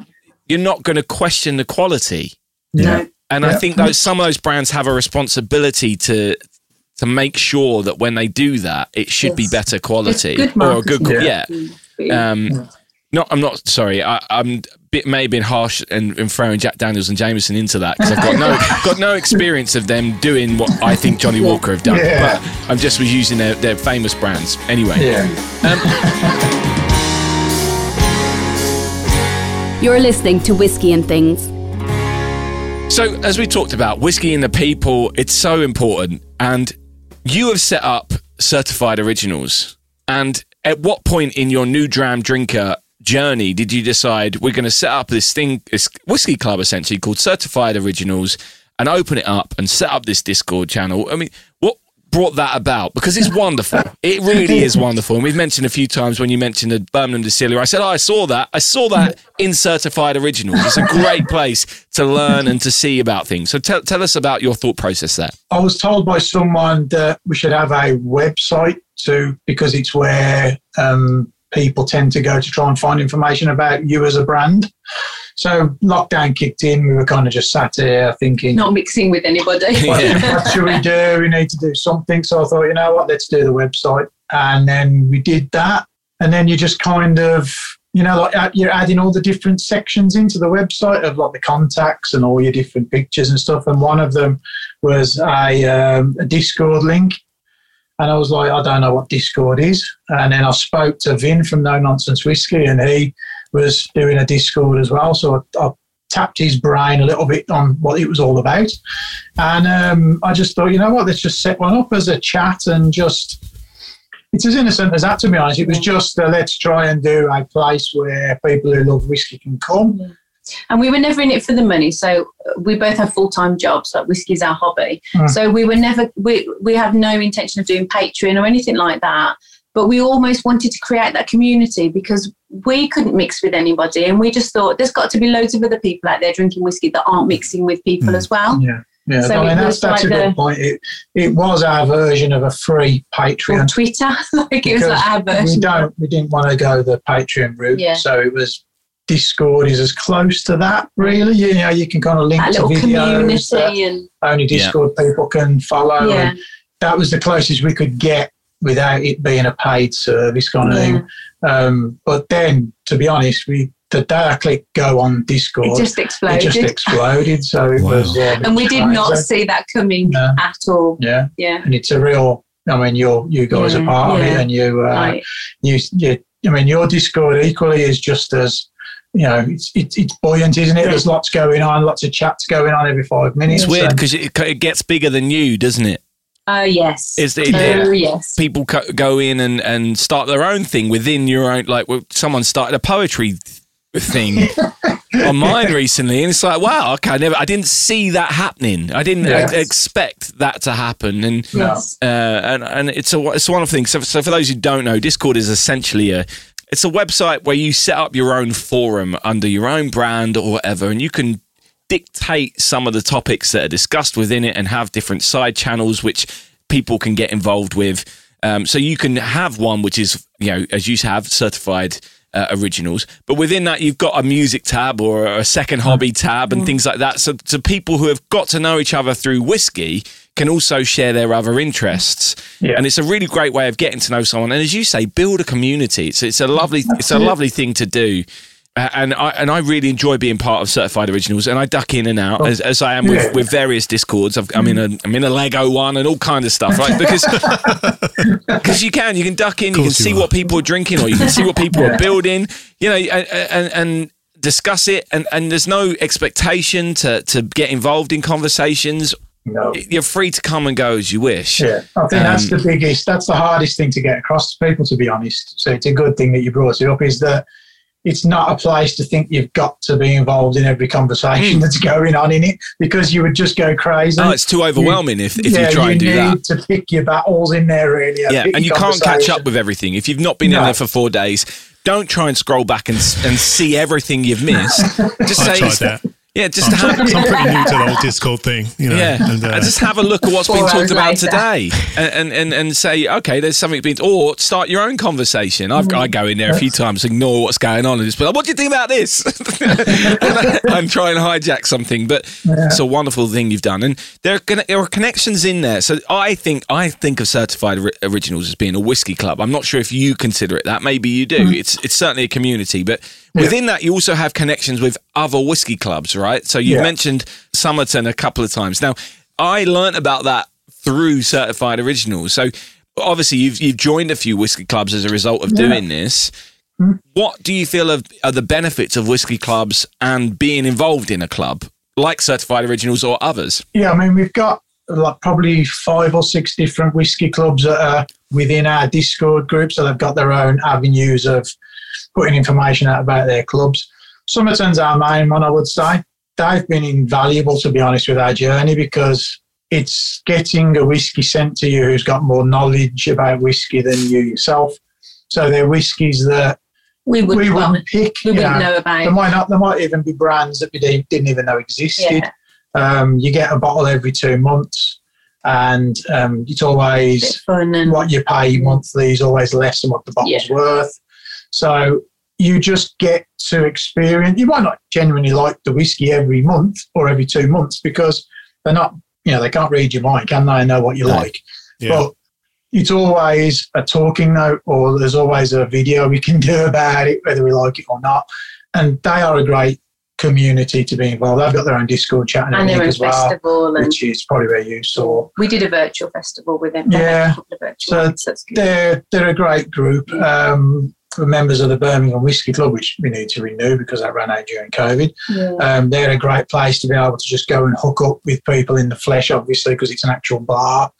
you're not going to question the quality. Yeah. No. And I think those some of those brands have a responsibility to to make sure that when they do that, it should be better quality good or a good, marketing. yeah. Yeah. Um, not, I'm not sorry. I, I'm bit may have been harsh and, and throwing Jack Daniels and Jameson into that because I've got no got no experience of them doing what I think Johnnie Walker have done. Yeah. But I'm just was using their, their famous brands anyway. Yeah. You're listening to Whiskey and Things. So as we talked about, whiskey and the people, it's so important. And you have set up certified originals. And at what point in your new dram drinker journey did you decide we're going to set up this thing, this whiskey club essentially called Certified Originals, and open it up and set up this Discord channel? I mean, what brought that about? Because it's wonderful. it really is wonderful. And we've mentioned a few times when you mentioned the Birmingham Distillery, I said, oh, I saw that. I saw that in Certified Originals. It's a great place to learn and to see about things. So tell, tell us about your thought process there. I was told by someone that we should have a website too, because it's where um, people tend to go to try and find information about you as a brand. So lockdown kicked in. We were kind of just sat here thinking, Not mixing with anybody. what, what should we do? We need to do something. So I thought, you know what, let's do the website. And then we did that. And then you just kind of, you know, like you're adding all the different sections into the website of like the contacts and all your different pictures and stuff. And one of them was a, um, a Discord link. And I was like, I don't know what Discord is. And then I spoke to Vin from No Nonsense Whiskey, and he was doing a Discord as well. So I, I tapped his brain a little bit on what it was all about. And um, I just thought, you know what, let's just set one up as a chat and just. It's as innocent as that, to be honest. It was just uh, let's try and do a place where people who love whiskey can come. and we were never in it for the money. So we both have full time jobs. Like whiskey's our hobby. Mm. So we were never we we had no intention of doing Patreon or anything like that. But we almost wanted to create that community because we couldn't mix with anybody, and we just thought there's got to be loads of other people out there drinking whiskey that aren't mixing with people Mm. as well. Yeah. Yeah, So I it mean that's was that's a good the- point. It it was our version of a free Or Patreon. Twitter, like it was because like our we don't we didn't want to go the Patreon route, Yeah. so it was Discord is as close to that really. You know, you can kind of link That to little videos that community and only Discord people can follow. yeah, And that was the closest we could get without it being a paid service kind of Yeah. thing. Um, but then, to be honest, we the day I clicked go on Discord, it just exploded. it just exploded. So it Wow. was, uh, and we did not see that coming No. at all. Yeah, Yeah, and it's a real. I mean, you're you guys Yeah, are part of it, and you uh, right. you you I mean, your Discord equally is just as you know, it's it's, it's buoyant, isn't it? There's lots going on, lots of chats going on every five minutes. It's weird because it, it gets bigger than you, doesn't it? Oh yes. Is it- oh yes. People co- go in and, and start their own thing within your own. Like well, someone started a poetry thing on mine recently, and it's like, wow, okay, I never, I didn't see that happening. I didn't Yes. expect that to happen, and Yes. uh, and and it's a it's one of the things. So, so for those who don't know, Discord is essentially a it's a website where you set up your own forum under your own brand or whatever, and you can dictate some of the topics that are discussed within it and have different side channels which people can get involved with. Um, so you can have one which is you know as you have certified. Uh, originals, but within that you've got a music tab or a second hobby tab and things like that. So, so people who have got to know each other through whiskey can also share their other interests, Yeah. and it's a really great way of getting to know someone. And as you say, build a community. It's it's a lovely it's a lovely thing to do. Uh, and I and I really enjoy being part of certified originals, and I duck in and out as, as I am with, with various discords. I've, I'm in a I'm in a Lego one and all kind of stuff, right? Because because you can you can duck in, you can you see are. what people are drinking, or you can see what people are building, you know, and, and, and discuss it. And, and there's no expectation to to get involved in conversations. no. You're free to come and go as you wish. Yeah, I think that's Um, the biggest, that's the hardest thing to get across to people, to be honest. So it's a good thing that you brought it up is that it's not a place to think you've got to be involved in every conversation that's going on in it because you would just go crazy. Hmm. Oh, it's too overwhelming if, if yeah, you try and do need that. to pick your battles in there, really. Yeah, and you can't catch up with everything. If you've not been in there for four days, don't try and scroll back and and see everything you've missed. Just I say, tried that. Yeah, just I'm, have, I'm pretty new to the whole Discord thing, you know. yeah, and, uh, and just have a look at what's been talked about later. today, and, and and and say, okay, there's something being, or start your own conversation. I've, I go in there a few times, ignore what's going on, and just be like, what do you think about this? and try and hijack something. But it's a wonderful thing you've done, and there are there are connections in there. So I think I think of certified originals as being a whiskey club. I'm not sure if you consider it that. Maybe you do. It's it's certainly a community, but within that you also have connections with other whiskey clubs, right? So you Yeah. mentioned Somerton a couple of times. Now I learnt about that through certified originals. So obviously you've you've joined a few whiskey clubs as a result of doing this. Hmm? What do you feel of, are the benefits of whiskey clubs and being involved in a club like certified originals or others? Yeah, I mean, we've got like probably five or six different whiskey clubs that are within our Discord group. So they've got their own avenues of putting information out about their clubs. Somerton's our main one, I would say. They've been invaluable, to be honest, with our journey because it's getting a whiskey sent to you who's got more knowledge about whiskey than you yourself. So they're whiskies that We would we wouldn't pick. we wouldn't know. know about. There might not. There might even be brands that we didn't even know existed. Yeah. Um, you get a bottle every two months, and um, it's always what you pay monthly is always less than what the bottle's Yeah. worth. So you just get to experience. You might not genuinely like the whiskey every month or every two months because they're not. You know, they can't read your mind, can they? Know what you No. like, yeah. but it's always a talking note or there's always a video we can do about it, whether we like it or not. And they are a great community to be involved. They've got their own Discord chat and, and everything their own as well, festival and which is probably where you saw. we did a virtual festival with them. Yeah. a couple of virtual So ones, that's good. They're they're a great group. Um, we're members of the Birmingham Whiskey Club, which we need to renew because that ran out during COVID. Yeah. Um, they're a great place to be able to just go and hook up with people in the flesh, obviously, because it's an actual bar.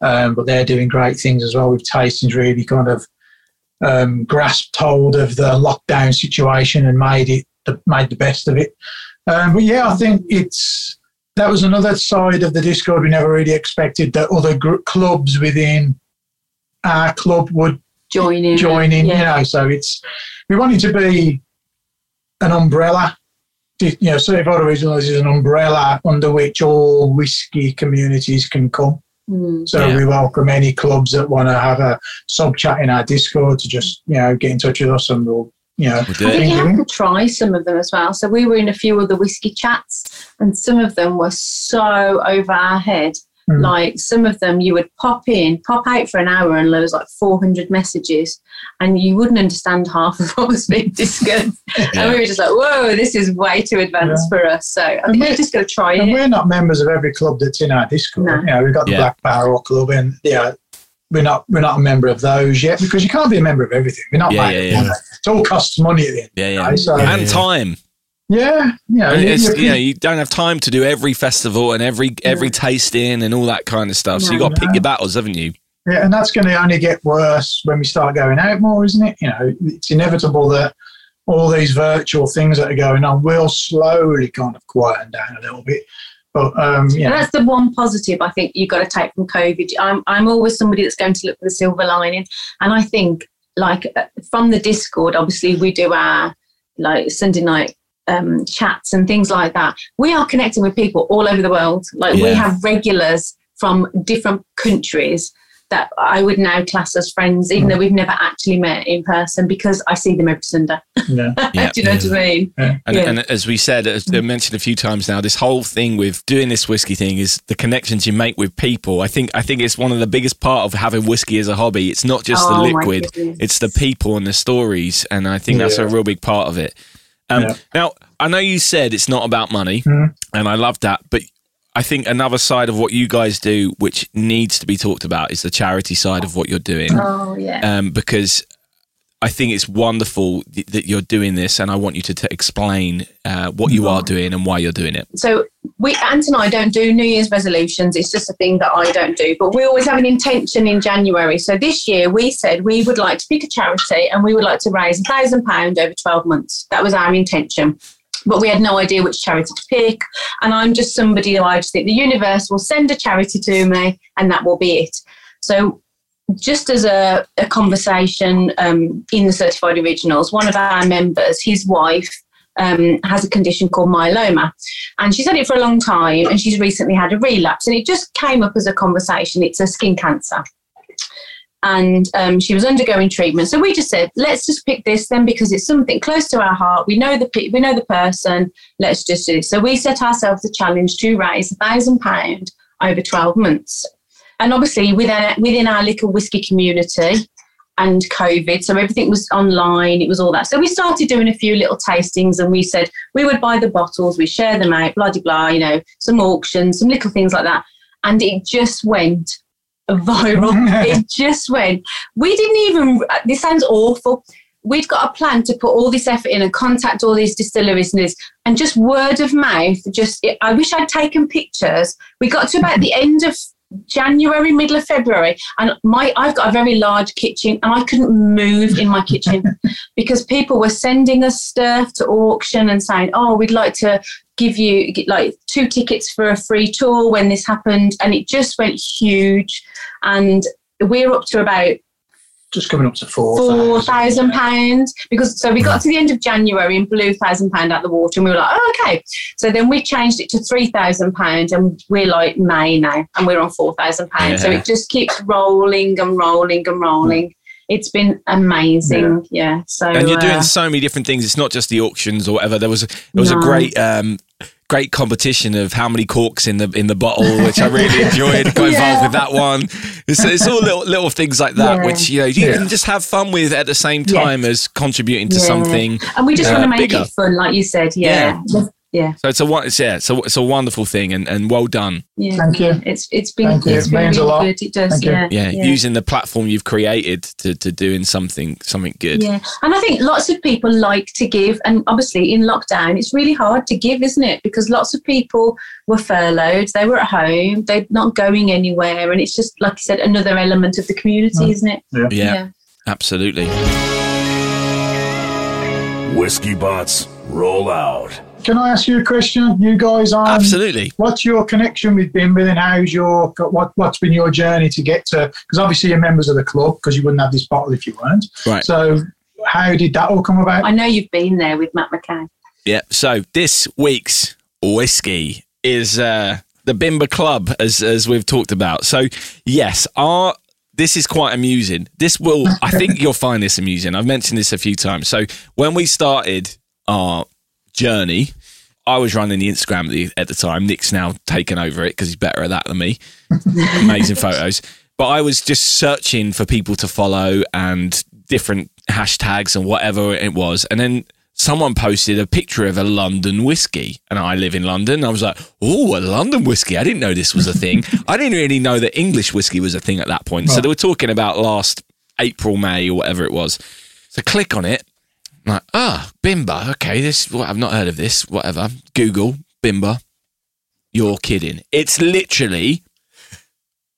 Um, but they're doing great things as well with tastings, really kind of um, grasped hold of the lockdown situation and made it the, made the best of it. Um, but yeah, I think it's that was another side of the Discord we never really expected that other gr- clubs within our club would Join in. join in. Yeah. You know, so it's we wanted to be an umbrella. You know, certified originals is an umbrella under which all whiskey communities can come. Mm. So Yeah. we welcome any clubs that want to have a sub chat in our Discord to just you know get in touch with us and we'll you know. We'll do I think you have to try some of them as well. So we were in a few of the whiskey chats, and some of them were so over our head. Mm. Like some of them, you would pop in, pop out for an hour, and there was like 400 messages, and you wouldn't understand half of what was being discussed. And we were just like, "Whoa, this is way too advanced for us." So I think we- you just got to try And it. we're not members of every club that's in our Discord. No. You know, we've got the Yeah. Black Barrel Club and yeah, we're not we're not a member of those yet because you can't be a member of everything. We're not Yeah, made yeah, yeah. money. It all costs money at the end. Yeah, yeah. day. So, and time. Yeah, you know, And it's, you- you know, you don't have time to do every festival and every every tasting and all that kind of stuff. So you got to pick your battles, haven't you? Yeah, and that's going to only get worse when we start going out more, isn't it? You know, it's inevitable that all these virtual things that are going on will slowly kind of quieten down a little bit. But um, And yeah, that's the one positive I think you've got to take from COVID. I'm, I'm always somebody that's going to look for the silver lining. And I think, like, uh, from the Discord, obviously, we do our like Sunday night um, chats and things like that. We are connecting with people all over the world. Like, we have regulars from different countries that I would now class as friends, even though we've never actually met in person because I see them every Sunday. yeah, Yeah. do you know what I mean? And, Yeah. and as we said, as I mentioned a few times now, this whole thing with doing this whiskey thing is the connections you make with people. I think I think it's one of the biggest part of having whiskey as a hobby. It's not just Oh, the liquid; it's the people and the stories, and I think that's a real big part of it. Um, Yeah. Now, I know you said it's not about money, Mhm. and I love that, but I think another side of what you guys do, which needs to be talked about, is the charity side of what you're doing Oh, yeah. um, because I think it's wonderful th- that you're doing this, and I want you to t- explain uh, what you are doing and why you're doing it. so we Ant and I don't do New Year's resolutions. It's just a thing that I don't do. But we always have an intention in January. So this year we said we would like to pick a charity and we would like to raise a thousand pound over twelve months. That was our intention. But we had no idea which charity to pick. And I'm just somebody who I just think the universe will send a charity to me and that will be it. So just as a, a conversation um, in the certified originals, one of our members, his wife, um, has a condition called myeloma. And she's had it for a long time and she's recently had a relapse. And it just came up as a conversation. It's a skin cancer. And um, she was undergoing treatment. So we just said, let's just pick this then because it's something close to our heart. We know the we know the person. Let's just do this. So we set ourselves the challenge to raise a thousand pound over 12 months. And obviously within, within our little whiskey community, and COVID. So everything was online, it was all that. So we started doing a few little tastings and we said we would buy the bottles, we share them out, blah, blah, blah, you know, some auctions, some little things like that. And it just went viral. it just went. We didn't even, this sounds awful. We'd got a plan to put all this effort in and contact all these distilleries and this, and just word of mouth. Just, I wish I'd taken pictures. We got to about the end of January, middle of February, and my I've got a very large kitchen, and I couldn't move in my kitchen because people were sending us stuff to auction and saying, "Oh, we'd like to give you like two tickets for a free tour when this happened," and it just went huge, and we're up to about just coming up to four. four thousand pounds because so we got to the end of January and blew thousand pound out the water and we were like, oh, okay. So then we changed it to three thousand pounds and we're like May now and we're on four thousand pounds. So it just keeps rolling and rolling and rolling. It's been amazing, yeah. So And you're doing uh, so many different things. It's not just the auctions or whatever. There was a, there was a great um, great competition of how many corks in the in the bottle, which I really enjoyed. Got involved with that one. It's, it's all little little things like that, Yeah. which you know you Yeah. can just have fun with at the same Yeah. time as contributing to Yeah. something. and we just uh, want to make bigger. it fun, like you said, yeah. Yeah. So it's a one- it's, yeah, it's a it's a wonderful thing, and, and well done. Yeah. Thank you. It's it's been Thank you. it's been Means a lot. good. It does, Thank you. yeah. Yeah, using the platform you've created to, to doing something something good. Yeah, and I think lots of people like to give, and obviously in lockdown, it's really hard to give, isn't it? Because lots of people were furloughed, they were at home, they're not going anywhere, and it's just like you said, another element of the community, mm. isn't it? Yeah, absolutely. Whiskey bots roll out. Can I ask you a question? You guys are Absolutely. What's your connection with Bimber and how's your what what's been your journey to get to? Because obviously you're members of the club because you wouldn't have this bottle if you weren't. Right. So how did that all come about? I know you've been there with Matt McKay. Yeah. So this week's whiskey is uh, the Bimber Club, as as we've talked about. So yes, our this is quite amusing. This will, I think, you'll find this amusing. I've mentioned this a few times. So when we started our journey, I was running the Instagram at the, at the time. Nick's now taken over it because he's better at that than me. Amazing photos. But I was just searching for people to follow and different hashtags and whatever it was. And then someone posted a picture of a London whiskey, and I live in London. I was like, "Oh, a London whiskey! I didn't know this was a thing. I didn't really know that English whiskey was a thing at that point." So they were talking about last April, May, or whatever it was. So click on it. I'm like, ah, Bimber. Okay, this. Well, I've not heard of this. Whatever. Google Bimber. You're kidding. It's literally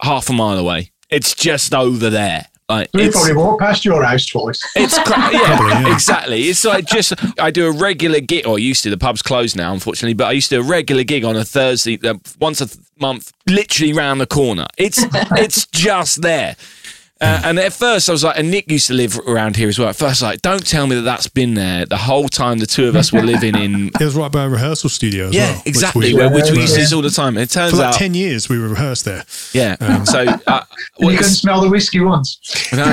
half a mile away. It's just over there. Like We it's, probably walked past your house twice. it's cra- yeah, Probably, yeah. exactly. It's like just I do a regular gig, or I used to. The pub's closed now, unfortunately, but I used to do a regular gig on a Thursday, uh, once a th- month, literally round the corner. It's it's just there. Uh, and at first, I was like, and Nick used to live around here as well. At first, I was like, don't tell me that that's been there the whole time the two of us were living in. It was right by a rehearsal studio as Yeah, well. which exactly. we- where, which we Yeah, used to yeah. do all the time. It turns for like out, 10 years, we rehearsed there. yeah. so, uh, well, you couldn't smell the whiskey once. no.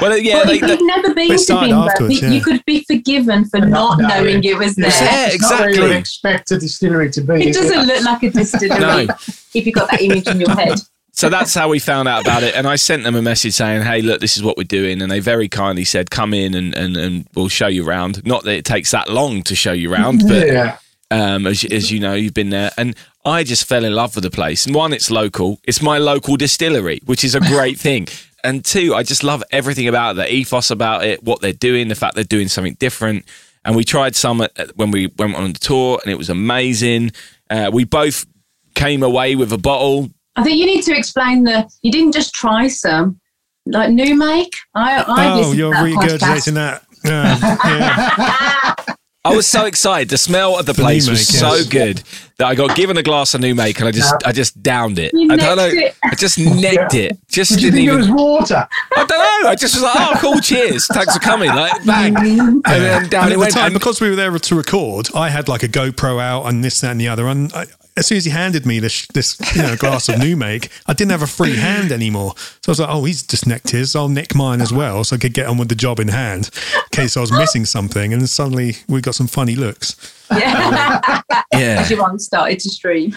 well, yeah, Well, they, you've they, never been to started Bimber, you- yeah. you could be forgiven for not not knowing knowing. it was there. Yeah, It's not where you would expect a distillery to be. It? doesn't look like a distillery No. if you've got that image in your head. So that's how we found out about it. And I sent them a message saying, hey, look, this is what we're doing. And they very kindly said, come in and, and, and we'll show you around. Not that it takes that long to show you around, but Yeah. um, as, as you know, you've been there. And I just fell in love with the place. And one, it's local. It's my local distillery, which is a great thing. And two, I just love everything about it, the ethos about it, what they're doing, the fact they're doing something different. And we tried some at, when we went on the tour, and it was amazing. Uh, we both came away with a bottle. I think you need to explain the. You didn't just try some, like new make. I, I oh, you're regurgitating that. Um, yeah, yeah. I was so excited. The smell of the place new was make, so good that I got given a glass of new make and I just I just downed it. You I don't know. it. I just necked it. Just Did you didn't think it even. was water? I don't know. I just was like, oh, cool. Cheers. Thanks for coming. Like bang, and then down And it at the went. time, and- because we were there to record, I had like a GoPro out and this, that, and the other. And I, as soon as he handed me this, this you know, glass of new make, I didn't have a free hand anymore. So I was like, oh, he's just necked his. I'll neck mine as well, so I could get on with the job in hand in case I was missing something. And then suddenly we got some funny looks. Yeah. yeah, As your one started to stream.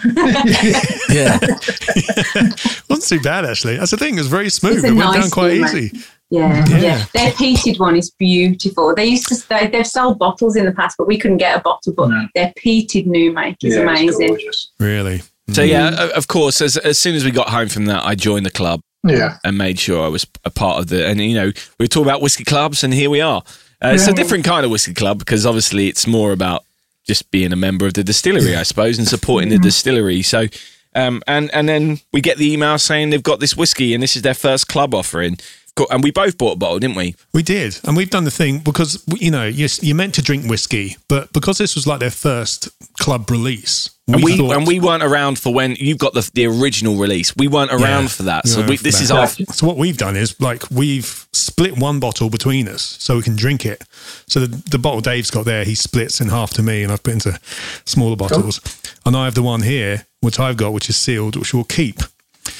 yeah. wasn't too bad actually. That's the thing; it was very smooth. It went nice down quite new easy. Yeah, Yeah. yeah, Their peated one is beautiful. They used to they, they've sold bottles in the past, but we couldn't get a bottle. But No. their peated new make is Yeah, it's amazing. gorgeous. Really. So yeah, of course. As as soon as we got home from that, I joined the club Yeah. and made sure I was a part of the. And you know, we were talking about whiskey clubs, and here we are. Uh, It's a different kind of whiskey club because obviously it's more about just being a member of the distillery, I suppose, and supporting the distillery. So, um, and and then we get the email saying they've got this whiskey and this is their first club offering. Co- And we both bought a bottle, didn't we? We did, and we've done the thing because you know you're, you're meant to drink whiskey, but because this was like their first club release, And we thought- and we weren't around for when you got the the original release. We weren't around Yeah, for that. So we, for this that. is our So what we've done is like we've split one bottle between us so we can drink it. So the, the bottle Dave's got there, he splits in half to me, and I've put into smaller bottles. And I have the one here, which I've got, which is sealed, which we'll keep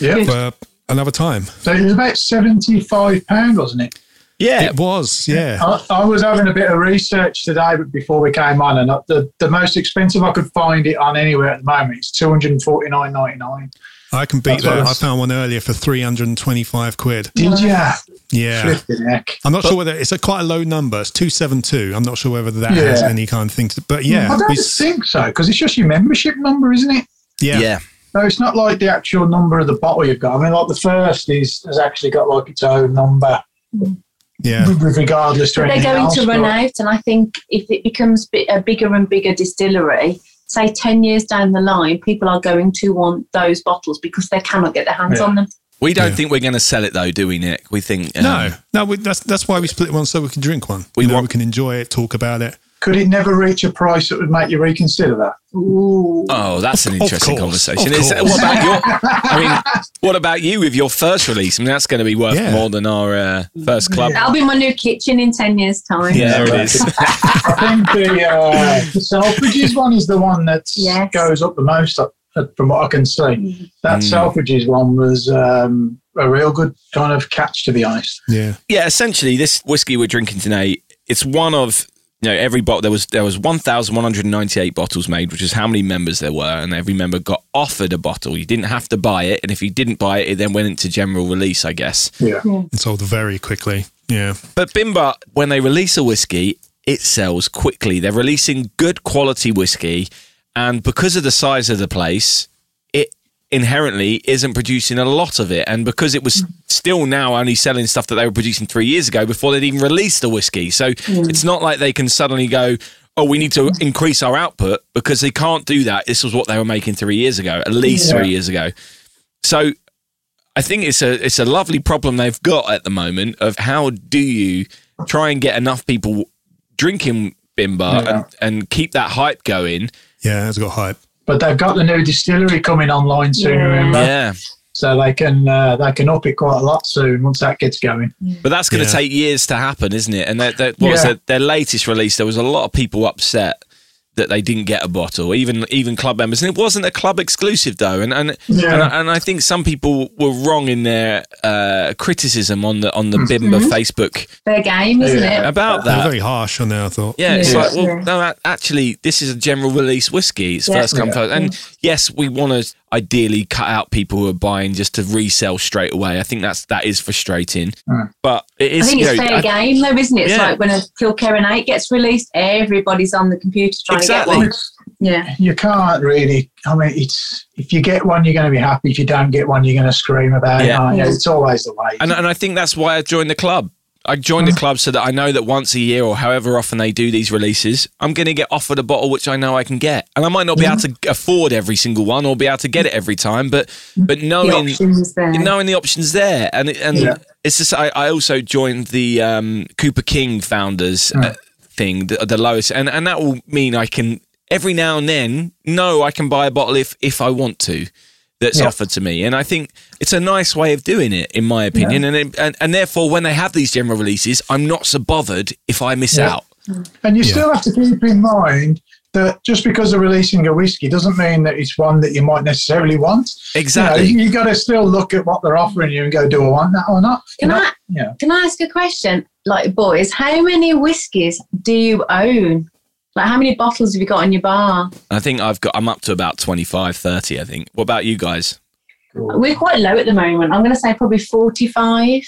Yeah. for another time. So it was about seventy-five pound, wasn't it? yeah. It was, yeah. I, I was having a bit of research today, but before we came on, and the, the most expensive I could find it on anywhere at the moment is two hundred and forty nine ninety nine. I can beat That's that. I found one earlier for 325 quid. Did you? Yeah. Heck. I'm not sure whether it's a quite a low number. It's 272. I'm not sure whether that has any kind of thing to, but yeah. I don't we- think so because it's just your membership number, isn't it? yeah. yeah. No, it's not like the actual number of the bottle you've got. I mean, like the first is has actually got like its own number, Yeah. with regardless to they're going else. to run but- out, and I think if it becomes a bigger and bigger distillery, say ten years down the line, people are going to want those bottles because they cannot get their hands Yeah. on them. We don't Yeah. think we're going to sell it though, do we, Nick? We think um, No, no, we, that's that's why we split one so we can drink one. We We know, want- we can enjoy it, talk about it. Could it never reach a price that would make you reconsider that? Ooh. Oh, that's an interesting conversation. Is- what about your? I mean, what about you with your first release? I mean, that's going to be worth Yeah. more than our uh, first club. That'll be my new kitchen in ten years' time. Yeah, there it is. I think the uh, the Selfridges one is the one that Yes. goes up the most, uh, from what I can see. That Mm. Selfridges one was um, a real good kind of catch, to be honest. Yeah. yeah, essentially, this whiskey we're drinking today, it's one of you know every bottle. There was there was one thousand one hundred ninety eight bottles made, which is how many members there were, and every member got offered a bottle. You didn't have to buy it, and if you didn't buy it, it then went into general release, I guess. Yeah. And sold very quickly. Yeah. But Bimber, when they release a whiskey, it sells quickly. They're releasing good quality whiskey, and because of the size of the place, it inherently isn't producing a lot of it. And because it was hmm. still now only selling stuff that they were producing three years ago before they'd even released the whiskey, so hmm. it's not like they can suddenly go. Oh, we need to hmm. increase our output because they can't do that. This was what they were making three years ago, at least Yeah. three years ago. So I think it's a it's a lovely problem they've got at the moment of how do you try and get enough people drinking Bimber Yeah. and, and keep that hype going. Yeah, it's got hype. But they've got the new distillery coming online soon, Yeah. remember? Yeah, So they can uh, they can up it quite a lot soon once that gets going. but that's going to Yeah. take years to happen, isn't it? And that, that, what was Yeah. it? Their latest release, there was a lot of people upset that they didn't get a bottle, even even club members, and it wasn't a club exclusive though. And and Yeah. and, I, and I think some people were wrong in their uh, criticism on the on the Mm-hmm. Bimber Facebook Fair game, isn't Yeah. it? about They're that. very harsh on there, I thought. Yeah, it's Yeah. like, well, Yeah. no, actually, this is a general release whiskey. It's Yeah. first come Yeah. first. And yes, we want to ideally cut out people who are buying just to resell straight away. I think that's that is frustrating, Mm. but it I is. think you it's know, fair I- game though, isn't it? It's Yeah. like when a Kilkerran 8 gets released, everybody's on the computer trying Exactly. to get one. Yeah. You can't really. I mean, it's if you get one, you're going to be happy. If you don't get one, you're going to scream about it. Yeah. Aren't? Yeah. It's always the way. and and I think that's why I joined the club. I joined Mm. the club so that I know that once a year or however often they do these releases, I'm going to get offered a bottle which I know I can get, and I might not be able to afford every single one or be able to get it every time, but but knowing there. knowing the options there. And and Yeah. it's just I, I also joined the um, Cooper King founders uh, thing the, the lowest. And and that will mean I can every now and then know I can buy a bottle if if I want to that's Yeah. offered to me and I think it's a nice way of doing it in my opinion and, and and therefore when they have these general releases I'm not so bothered if I miss Yeah. out And you Yeah. still have to keep in mind that just because they're releasing a whiskey doesn't mean that it's one that you might necessarily want. exactly You, know, you got to still look at what they're offering you and go, do I want that or not? Can You know? I Yeah. can I ask a question? Like boys, how many whiskies do you own? Like how many bottles have you got in your bar? I think I've got I'm up to about 25 30 I think what about you guys We're quite low at the moment. I'm gonna say probably forty five.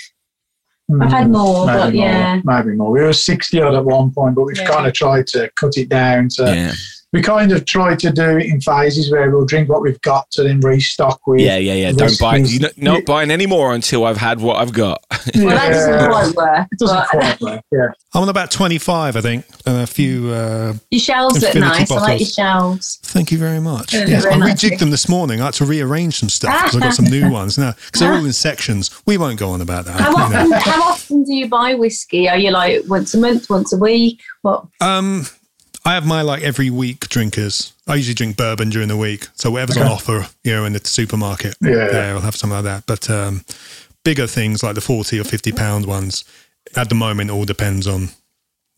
I've had hmm, more, but more, yeah. maybe more. We were 60 odd at one point, but we've Yeah. kind of tried to cut it down to. yeah We kind of tried to do it in phases where we'll drink what we've got to then restock with. yeah yeah yeah don't buy you know, not Yeah. buying any more until I've had what I've got Well that doesn't quite work. It doesn't but quite work. Yeah. I'm on about 25, I think, and a few. Uh, your shelves look Infinity nice. I like your shelves. thank you very much. Yeah, Yeah, very I nice. rejigged them this morning. I had to rearrange some stuff because I got some new ones now because they're all in sections. We won't go on about that. How often how often do you buy whiskey? Are you like once a month, once a week? What Um, I have my like every week drinkers. I usually drink bourbon during the week, so whatever's on offer, you know, in the supermarket, Yeah. yeah, I'll have something like that. But um, bigger things like the forty or fifty pound ones, at the moment, all depends on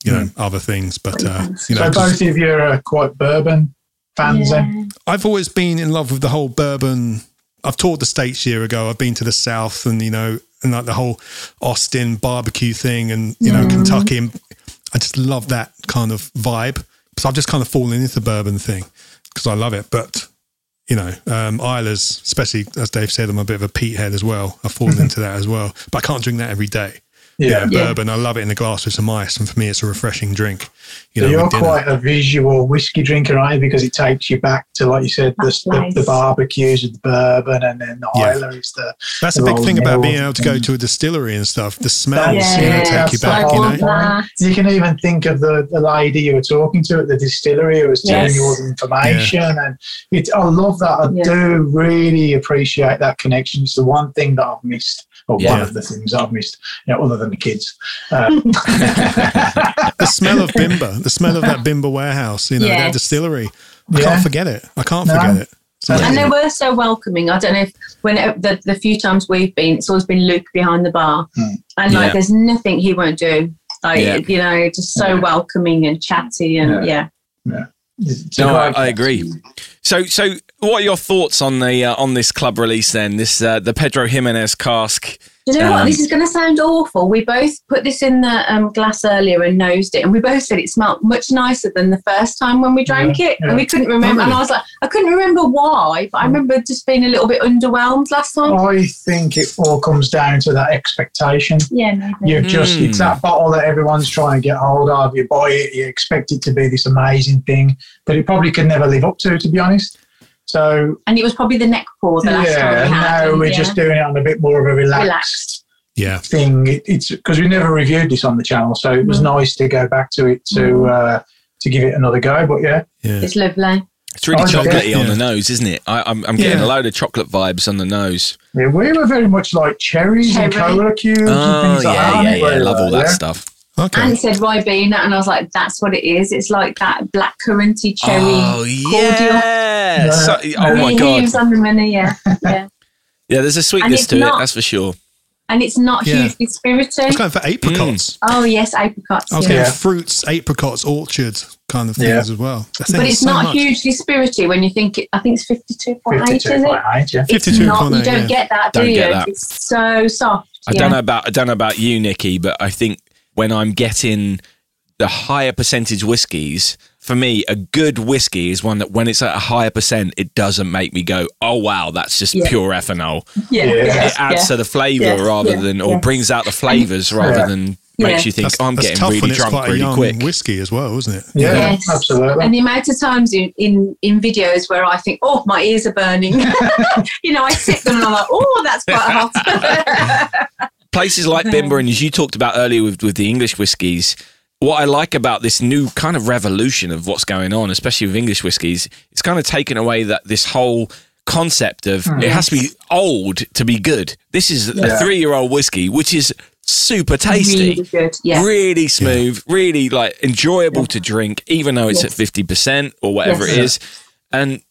you know other things. But uh, you know, So 'cause both of you are quite bourbon fans then? I've always been in love with the whole bourbon. I've toured the states year ago. I've been to the south, and you know, and like the whole Austin barbecue thing, and you know, Kentucky. And I just love that kind of vibe. So I've just kind of fallen into the bourbon thing because I love it. But you know, um, Islay's, especially as Dave said, I'm a bit of a peat head as well. I've fallen into that as well, but I can't drink that every day. Yeah. Yeah. bourbon. I love it in a glass with some ice, and for me, it's a refreshing drink. You So know, you're quite a visual whiskey drinker, aren't you? Because it takes you back to, like you said, the, That's the, the barbecues with the bourbon, and then the Yeah. Islay is the. That's a big thing about being able to go to a distillery and stuff. The smells, Yeah, you know, take you back. You know. That. You can even think of the, the lady you were talking to at the distillery who was telling Yes. you all the information, and it, I love that. I Yeah. do really appreciate that connection. It's the one thing that I've missed, or one Yeah. of the things I've missed, you know, other than the kids. Um, the smell of Bimber, the smell of that Bimber warehouse, you know, Yes. that distillery. I Yeah. can't forget it. I can't No. forget it. It's And And they were so welcoming. I don't know if when it, the, the few times we've been, it's always been Luke behind the bar, Hmm. and like Yeah. there's nothing he won't do. Like Yeah. you know, just so Yeah. welcoming and chatty, and yeah. it's a No, I, I agree. So, so what are your thoughts on the uh, on this club release then? This uh, the Pedro Ximénez cask Do you know Um, what? This is going to sound awful. We both put this in the um, glass earlier and nosed it, and we both said it smelled much nicer than the first time when we drank it, yeah. and we couldn't remember. And I was like, I couldn't remember why, but I remember just being a little bit underwhelmed last time. I think it all comes down to that expectation. Yeah, maybe. You've just, Mm. it's that bottle that everyone's trying to get hold of. You buy it, you expect it to be this amazing thing that it probably could never live up to, to be honest. So, And it was probably the neck pour the last time yeah, we had. now and we're yeah. just doing it on a bit more of a relaxed, Relaxed. Yeah. thing. It, it's because we never reviewed this on the channel, so it was Mm. nice to go back to it to uh, to give it another go. But yeah, Yeah. It's lovely. It's really Oh, okay. chocolatey on the nose, isn't it? I, I'm, I'm getting Yeah. a load of chocolate vibes on the nose. yeah we were very much like cherries and cola cubes and Oh things like yeah, that. yeah, aren't yeah. we? Love all that Yeah. stuff. Okay. And it said Ribena, and I was like, that's what it is. It's like that black curranty cherry Oh cordial. yeah. So- oh my He- god. He was on the money, yeah. yeah. Yeah, there's a sweetness it's to it. That's for sure. And it's not Yeah. hugely spirity. I was going for apricots. Mm. Oh, yes, apricots. I was yeah. getting Yeah. fruits, apricots, orchard kind of things Yeah. as well. But it's so not much. hugely spirity when you think it, I think it's 52.8, is it? 52.8, yeah. It's 52.8, not, you don't yeah. get that, do Don't you? get that. It's so soft. I yeah. don't know about I don't know about you, Nikki, but I think when I'm getting the higher percentage whiskies, for me, a good whiskey is one that when it's at a higher percent, it doesn't make me go, "Oh wow, that's just Yeah. pure ethanol." Yeah, Yeah. yeah, It adds yeah. to the flavour Yes, rather yeah, than, or yeah. brings out the flavours rather Yeah. than Yeah. makes you think, That's, "Oh, I'm getting tough really it's drunk quite a really young quick." whiskey as well, isn't it? Yeah, Yes. absolutely. And the amount of times in, in, in videos where I think, oh, my ears are burning. you know, I sit them and I'm like, oh, that's quite hot. places like Bimber and as you talked about earlier with, with the English whiskies, what I like about this new kind of revolution of what's going on, especially with English whiskies, it's kind of taken away that this whole concept of hmm. it has to be old to be good. This is a three year old whiskey, which is super tasty. really good. Yeah. Really smooth, really like enjoyable to drink, even though it's Yes. at fifty percent or whatever Yes. it is. And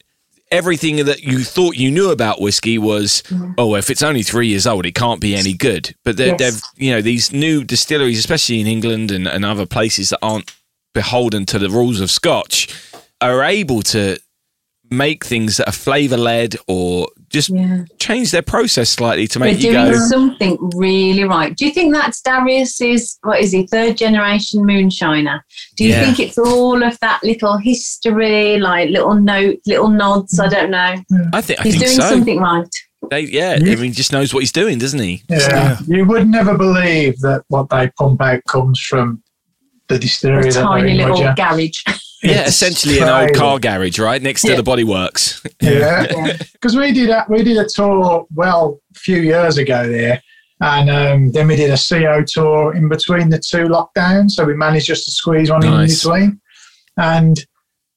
everything that you thought you knew about whiskey was, mm-hmm. oh, if it's only three years old, it can't be any good. But Yes. they've, you know, these new distilleries, especially in England and, and other places that aren't beholden to the rules of Scotch, are able to make things that are flavour led or just Yeah. change their process slightly to They're make you doing go. something really right. Do you think that's Darius's, what is he, third generation moonshiner? Do you Yeah. think it's all of that little history, like little note, little nods? I don't know. I think I He's think doing so. something right. They, yeah, Yeah. I mean, he just knows what he's doing, doesn't he? Yeah. Yeah. You would never believe that what they pump out comes from the distillery A that tiny they're in, little garage. Yeah, It's essentially an old car garage, right next to Yeah. the Body Works. Yeah, Yeah. because we did a, we did a tour well a few years ago there, and um, then we did a CO tour in between the two lockdowns. So we managed just to squeeze one Nice. in between, and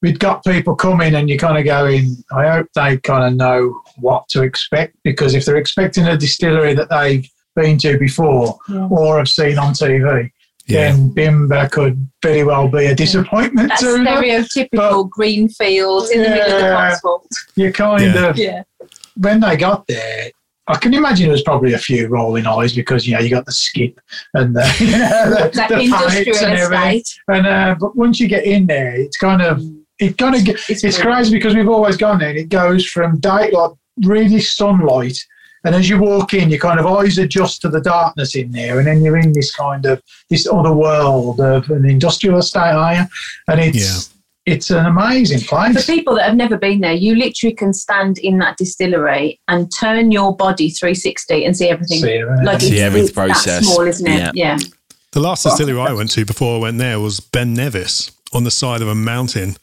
we'd got people coming, and you're kind of going, I hope they kind of know what to expect because if they're expecting a distillery that they've been to before Yeah. or have seen on TV. Yeah. Then Bimber could very well be a disappointment That's to them. stereotypical green fields in the middle of the Yeah. Cotswolds. You kind Yeah. of Yeah. when they got there, I can imagine there was probably a few rolling eyes because you know you got the skip and the, you know, the, That the industrial pallets and everything. estate. And uh, but once you get in there, it's kind of it kind of It's it's, brilliant. crazy because we've always gone there. and It goes from day like really sunlight, and as you walk in, your kind of eyes adjust to the darkness in there, and then you're in this kind of this other world of an industrial estate, are you? And it's it's an amazing place. For people that have never been there, you literally can stand in that distillery and turn your body 360 and see everything. See, uh, Like See every process. that small, isn't it? Yeah. Yeah. The last distillery I went to before I went there was Ben Nevis on the side of a mountain,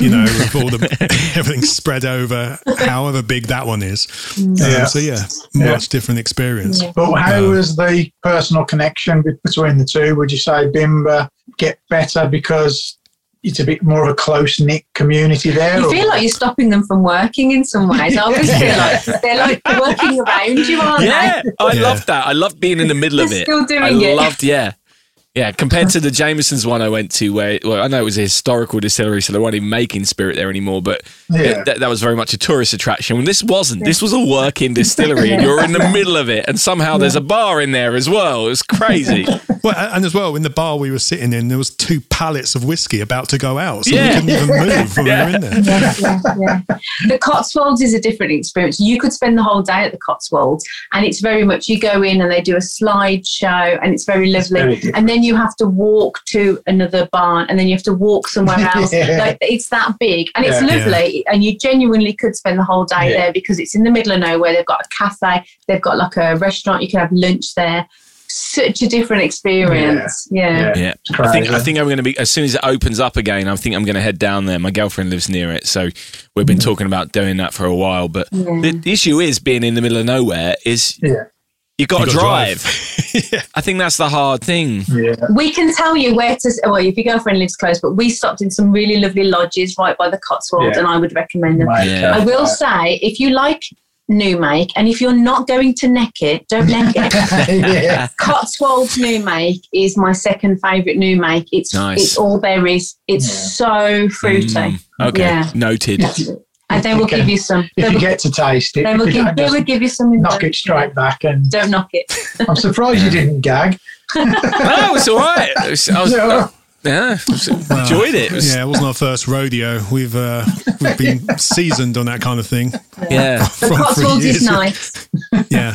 you know, with all the everything spread over, however big that one is. Um, Yeah. so yeah, Yeah. much different experience. Yeah. But how was the personal connection between the two? Would you say Bimber get better because it's a bit more of a close knit community there? You or- feel like you're stopping them from working in some ways. I always feel like they're like working around you, aren't Yeah, I Yeah. loved that. I love being in the middle of They're it. still doing I it. loved, yeah. Yeah, compared to the Jameson's one I went to, where well, I know it was a historical distillery, so they weren't even making spirit there anymore. But Yeah. that, that was very much a tourist attraction. When this wasn't, this was a working distillery, and you're in the middle of it, and somehow there's a bar in there as well. It was crazy. Well, and as well, in the bar we were sitting in, there was two pallets of whiskey about to go out, so Yeah. we couldn't even move when we were in there. yeah, yeah, yeah. The Cotswolds is a different experience. You could spend the whole day at the Cotswolds, and it's very much you go in and they do a slideshow, and it's very lovely. very and then you have to walk to another barn, and then you have to walk somewhere else. Yeah. Like it's that big, and it's Yeah. lovely. And you genuinely could spend the whole day Yeah. there because it's in the middle of nowhere. They've got a cafe, they've got like a restaurant. You can have lunch there. Such a different experience. Yeah. Yeah, It's I think I think I'm going to be as soon as it opens up again. I think I'm going to head down there. My girlfriend lives near it, so we've been mm. talking about doing that for a while. But the, the issue is being in the middle of nowhere is Yeah. You got to You gotta drive. drive. I think that's the hard thing. Yeah. We can tell you where to. Well, if your girlfriend lives close, but we stopped in some really lovely lodges right by the Cotswolds, Yeah. and I would recommend them. Yeah. I will say, if you like new make, and if you're not going to neck it, don't neck it. yeah. Cotswolds new make is my second favourite new make. It's Nice. it's all berries. It's Yeah. so fruity. Mm, okay, Yeah. noted. And they will Okay. give you some. If you will, get to taste it, they will give, they will give you some. knock it straight back. And Don't knock it. I'm surprised you didn't gag. no, it's all right. It was- I was, Yeah. yeah, I enjoyed it. It was- Yeah, it wasn't our first rodeo. We've uh, we've been seasoned on that kind of thing. yeah. The From three Cotswolds is nice. Yeah,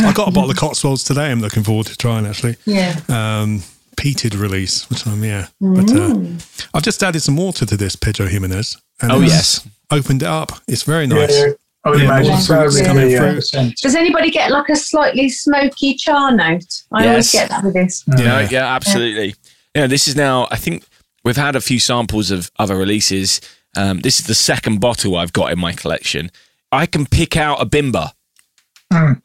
I got a bottle of Cotswolds today. I'm looking forward to trying actually. Yeah. Um, peated release, which I'm yeah. But uh, I've just added some water to this Pedro Ximénez. And Oh yes. opened it up. It's very nice. Yeah, I would Yeah, imagine more so. fruits with coming the, through. scent. Does anybody get like a slightly smoky char note? I always get that with this. No, Yeah. yeah, absolutely. Yeah, this is now. I think we've had a few samples of other releases. Um, this is the second bottle I've got in my collection. I can pick out a bimber.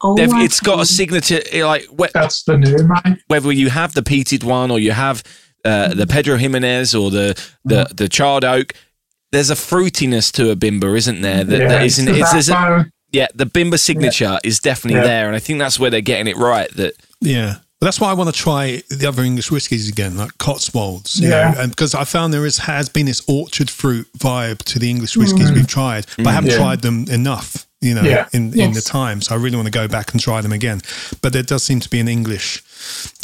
Oh, it's got a signature, eh, like whe- That's the new man. whether you have the peated one or you have uh, the Pedro Ximénez or the the the charred oak. There's a fruitiness to a bimber, isn't there? That, yeah, that it's isn't. the It's, a, yeah, the bimber signature is definitely Yeah. there, and I think that's where they're getting it right. That Yeah. But that's why I want to try the other English whiskies again, like Cotswolds. you Yeah. know, and because I found there is has been this orchard fruit vibe to the English whiskies mm. we've tried, but I haven't Yeah. tried them enough. You know, Yeah. in, in the time, so I really want to go back and try them again. But there does seem to be an English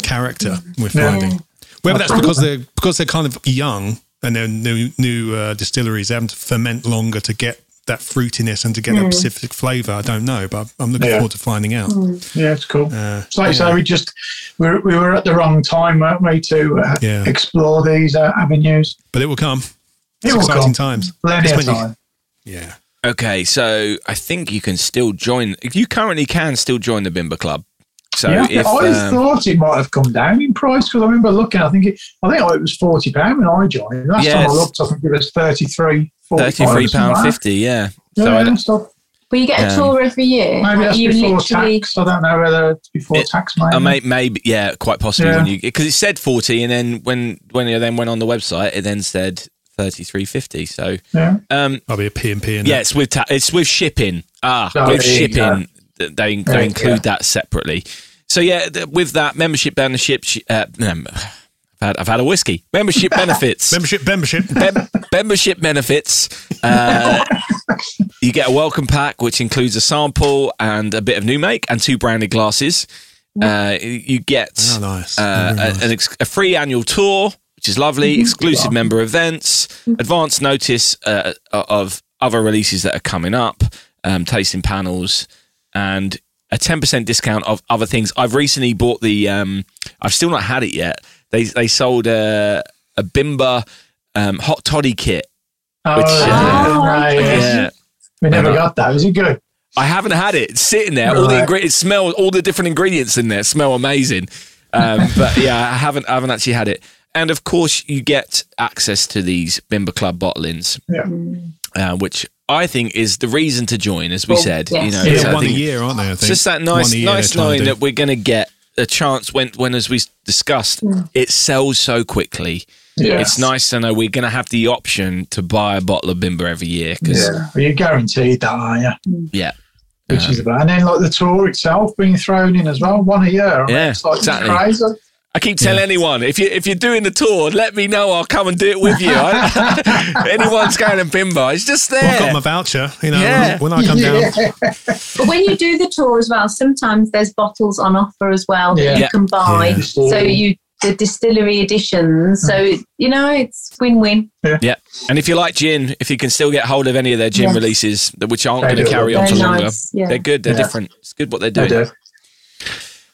character we're finding. Whether that's because they're because they're kind of young and they're new new uh, distilleries, they have to ferment longer to get that fruitiness and to get that specific flavour. I don't know, but I'm looking Yeah. forward to finding out. Yeah, it's cool. Uh, It's like you say, we just we were, we were at the wrong time, weren't we, to uh, Yeah. explore these uh, avenues. but it will come. It will exciting come. times. Plenty of when you- time. yeah. okay, so I think you can still join. You currently can still join the Bimber Club. So yeah, if I always um, thought it might have come down in price because I remember looking. I think it, I think it was forty pound when I joined. Last time I looked, I think it was 33 thirty-three pound fifty, yeah. Yeah, So I don't- so But you get a Um, tour every year. maybe Like, that's you before literally. tax. I don't know whether it's before It- tax. Maybe. I may, maybe, yeah, quite possibly Yeah. when you because it said forty, and then when when it then went on the website, it then said thirty-three fifty. So, yeah. um, I'll be a P and P in yeah, it's with ta- it's with shipping. Ah, Oh, with shipping, th- they they you include go. that separately. So yeah, th- with that membership membership, uh, um, I've had I've had a whiskey membership benefits. Membership, membership. Mem- membership benefits. Uh, you get a welcome pack, which includes a sample and a bit of new make and two branded glasses. Uh, you get Oh, nice. uh, Very a- an ex- a free annual tour, which is lovely, exclusive member events, advance notice uh, of other releases that are coming up, um, tasting panels, and a 10% discount of other things. I've recently bought the, um, I've still not had it yet. They, they sold a, a Bimber um, hot toddy kit. Oh, Which, uh, yeah, Oh, right, Yeah. We never got that. Was it good? I haven't had it. It's sitting there. All the Right. ingredients smell. All the different ingredients in there smell amazing. Um, but yeah, I haven't. I haven't actually had it. And of course, you get access to these Bimber Club bottlings, Yeah. uh, which I think is the reason to join. As we Well, said, yes. you know, yeah, it's, I one a year, aren't they? I think. it's just that nice, year nice they're knowing that we're going to get a chance when, when as we discussed, mm. it sells so quickly. Yeah. It's nice to know we're going to have the option to buy a bottle of Bimber every year because Yeah. Well, you're guaranteed that, are you? Mm. yeah, Which is about. And then like the tour itself being thrown in as well, one a year. Yeah, it's like exactly. crazy. I keep telling Yeah. anyone if you if you're doing the tour, let me know. I'll come and do it with you. Anyone's going to Bimber, it's just there. Well, I've got my voucher. You know, Yeah. when I come down, But when you do the tour as well, sometimes there's bottles on offer as well that Yeah. you Yeah. can buy. Yeah. So you the distillery editions. So hmm. you know it's win-win. Yeah, and if you like gin, if you can still get hold of any of their gin Yes. releases, that- which aren't going to carry on They're for longer, nice, yeah. they're good. They're Yeah. different. It's good what they're They doing. do.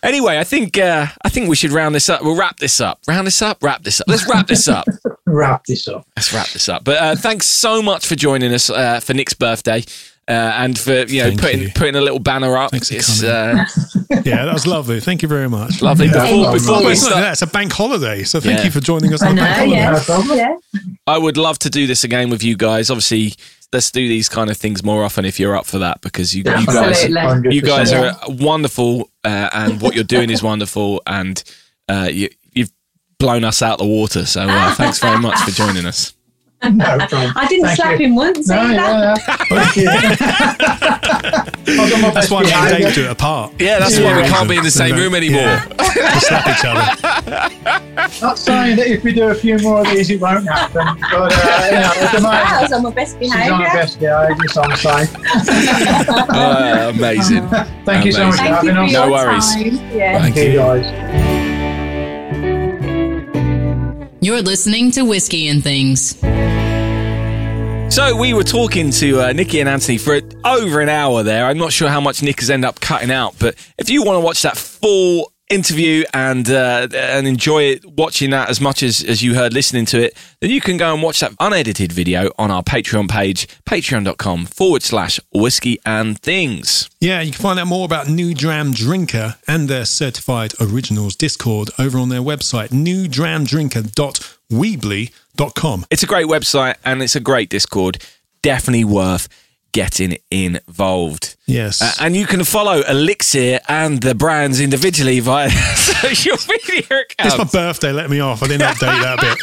Anyway, I think uh, I think we should round this up. We'll wrap this up. Round this up. Wrap this up. Let's wrap this up. Wrap this up. Let's wrap this up. But uh, thanks so much for joining us uh, for Nick's birthday. Uh, and for you know Thank putting you. putting a little banner up, Thanks for it's uh, yeah, that was lovely. Thank you very much. lovely. Before, Yeah. before Well, we it's, not, start, it's a bank holiday, so thank Yeah. you for joining us I on a know, bank holiday. yeah. No problem. Yeah. I would love to do this again with you guys. Obviously, let's do these kind of things more often if you're up for that because you, you guys you guys are wonderful uh, and what you're doing is wonderful and uh, you, you've blown us out the water. So uh, thanks very much for joining us. No problem. I didn't Thank slap you. him once No, either. yeah, yeah. Thank you. I'll do my That's why me and behaviour. Dave do it apart. Yeah, that's why we can't be in the same room anymore. Yeah. We slap each other. Not saying that if we do a few more of these, it won't happen. But uh, you know, at the I moment, was on my best she's on her behaviour. best behaviour, so I'm saying. Uh, amazing. Thank you so much. Thank you having us. No worries. time. Yeah. Thank Thank you, you. guys. You're listening to Whiskey and Things. So we were talking to uh, Nikki and Anthony for over an hour there. I'm not sure how much Nick has ended up cutting out, but if you want to watch that full interview and uh, and enjoy it, watching that as much as, as you heard listening to it, then you can go and watch that unedited video on our Patreon page, patreon.com forward slash whiskey and things. Yeah, you can find out more about New Dram Drinker and their certified originals Discord over on their website, newdramdrinker.weebly.com. It's a great website and it's a great Discord. Definitely worth getting involved. Yes. Uh, and you can follow Elixir and the brands individually via social media accounts. It's my birthday, let me off. I didn't update that bit.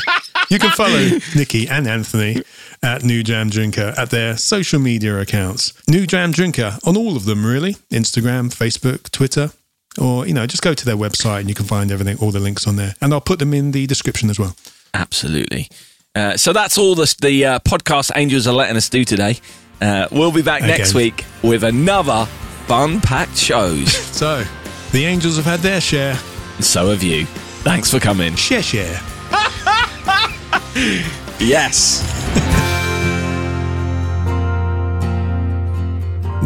You can follow Nikki and Anthony at New Dram Drinker at their social media accounts. New Dram Drinker on all of them, really. Instagram, Facebook, Twitter. Or, you know, just go to their website and you can find everything, all the links on there. And I'll put them in the description as well. Absolutely. Uh, so that's all the, the uh, podcast angels are letting us do today. Uh, we'll be back next week with another fun packed shows. So, the Angels have had their share. so have you. Thanks for coming. Share, share. Yes.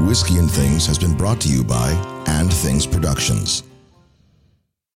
Whiskey and Things has been brought to you by And Things Productions.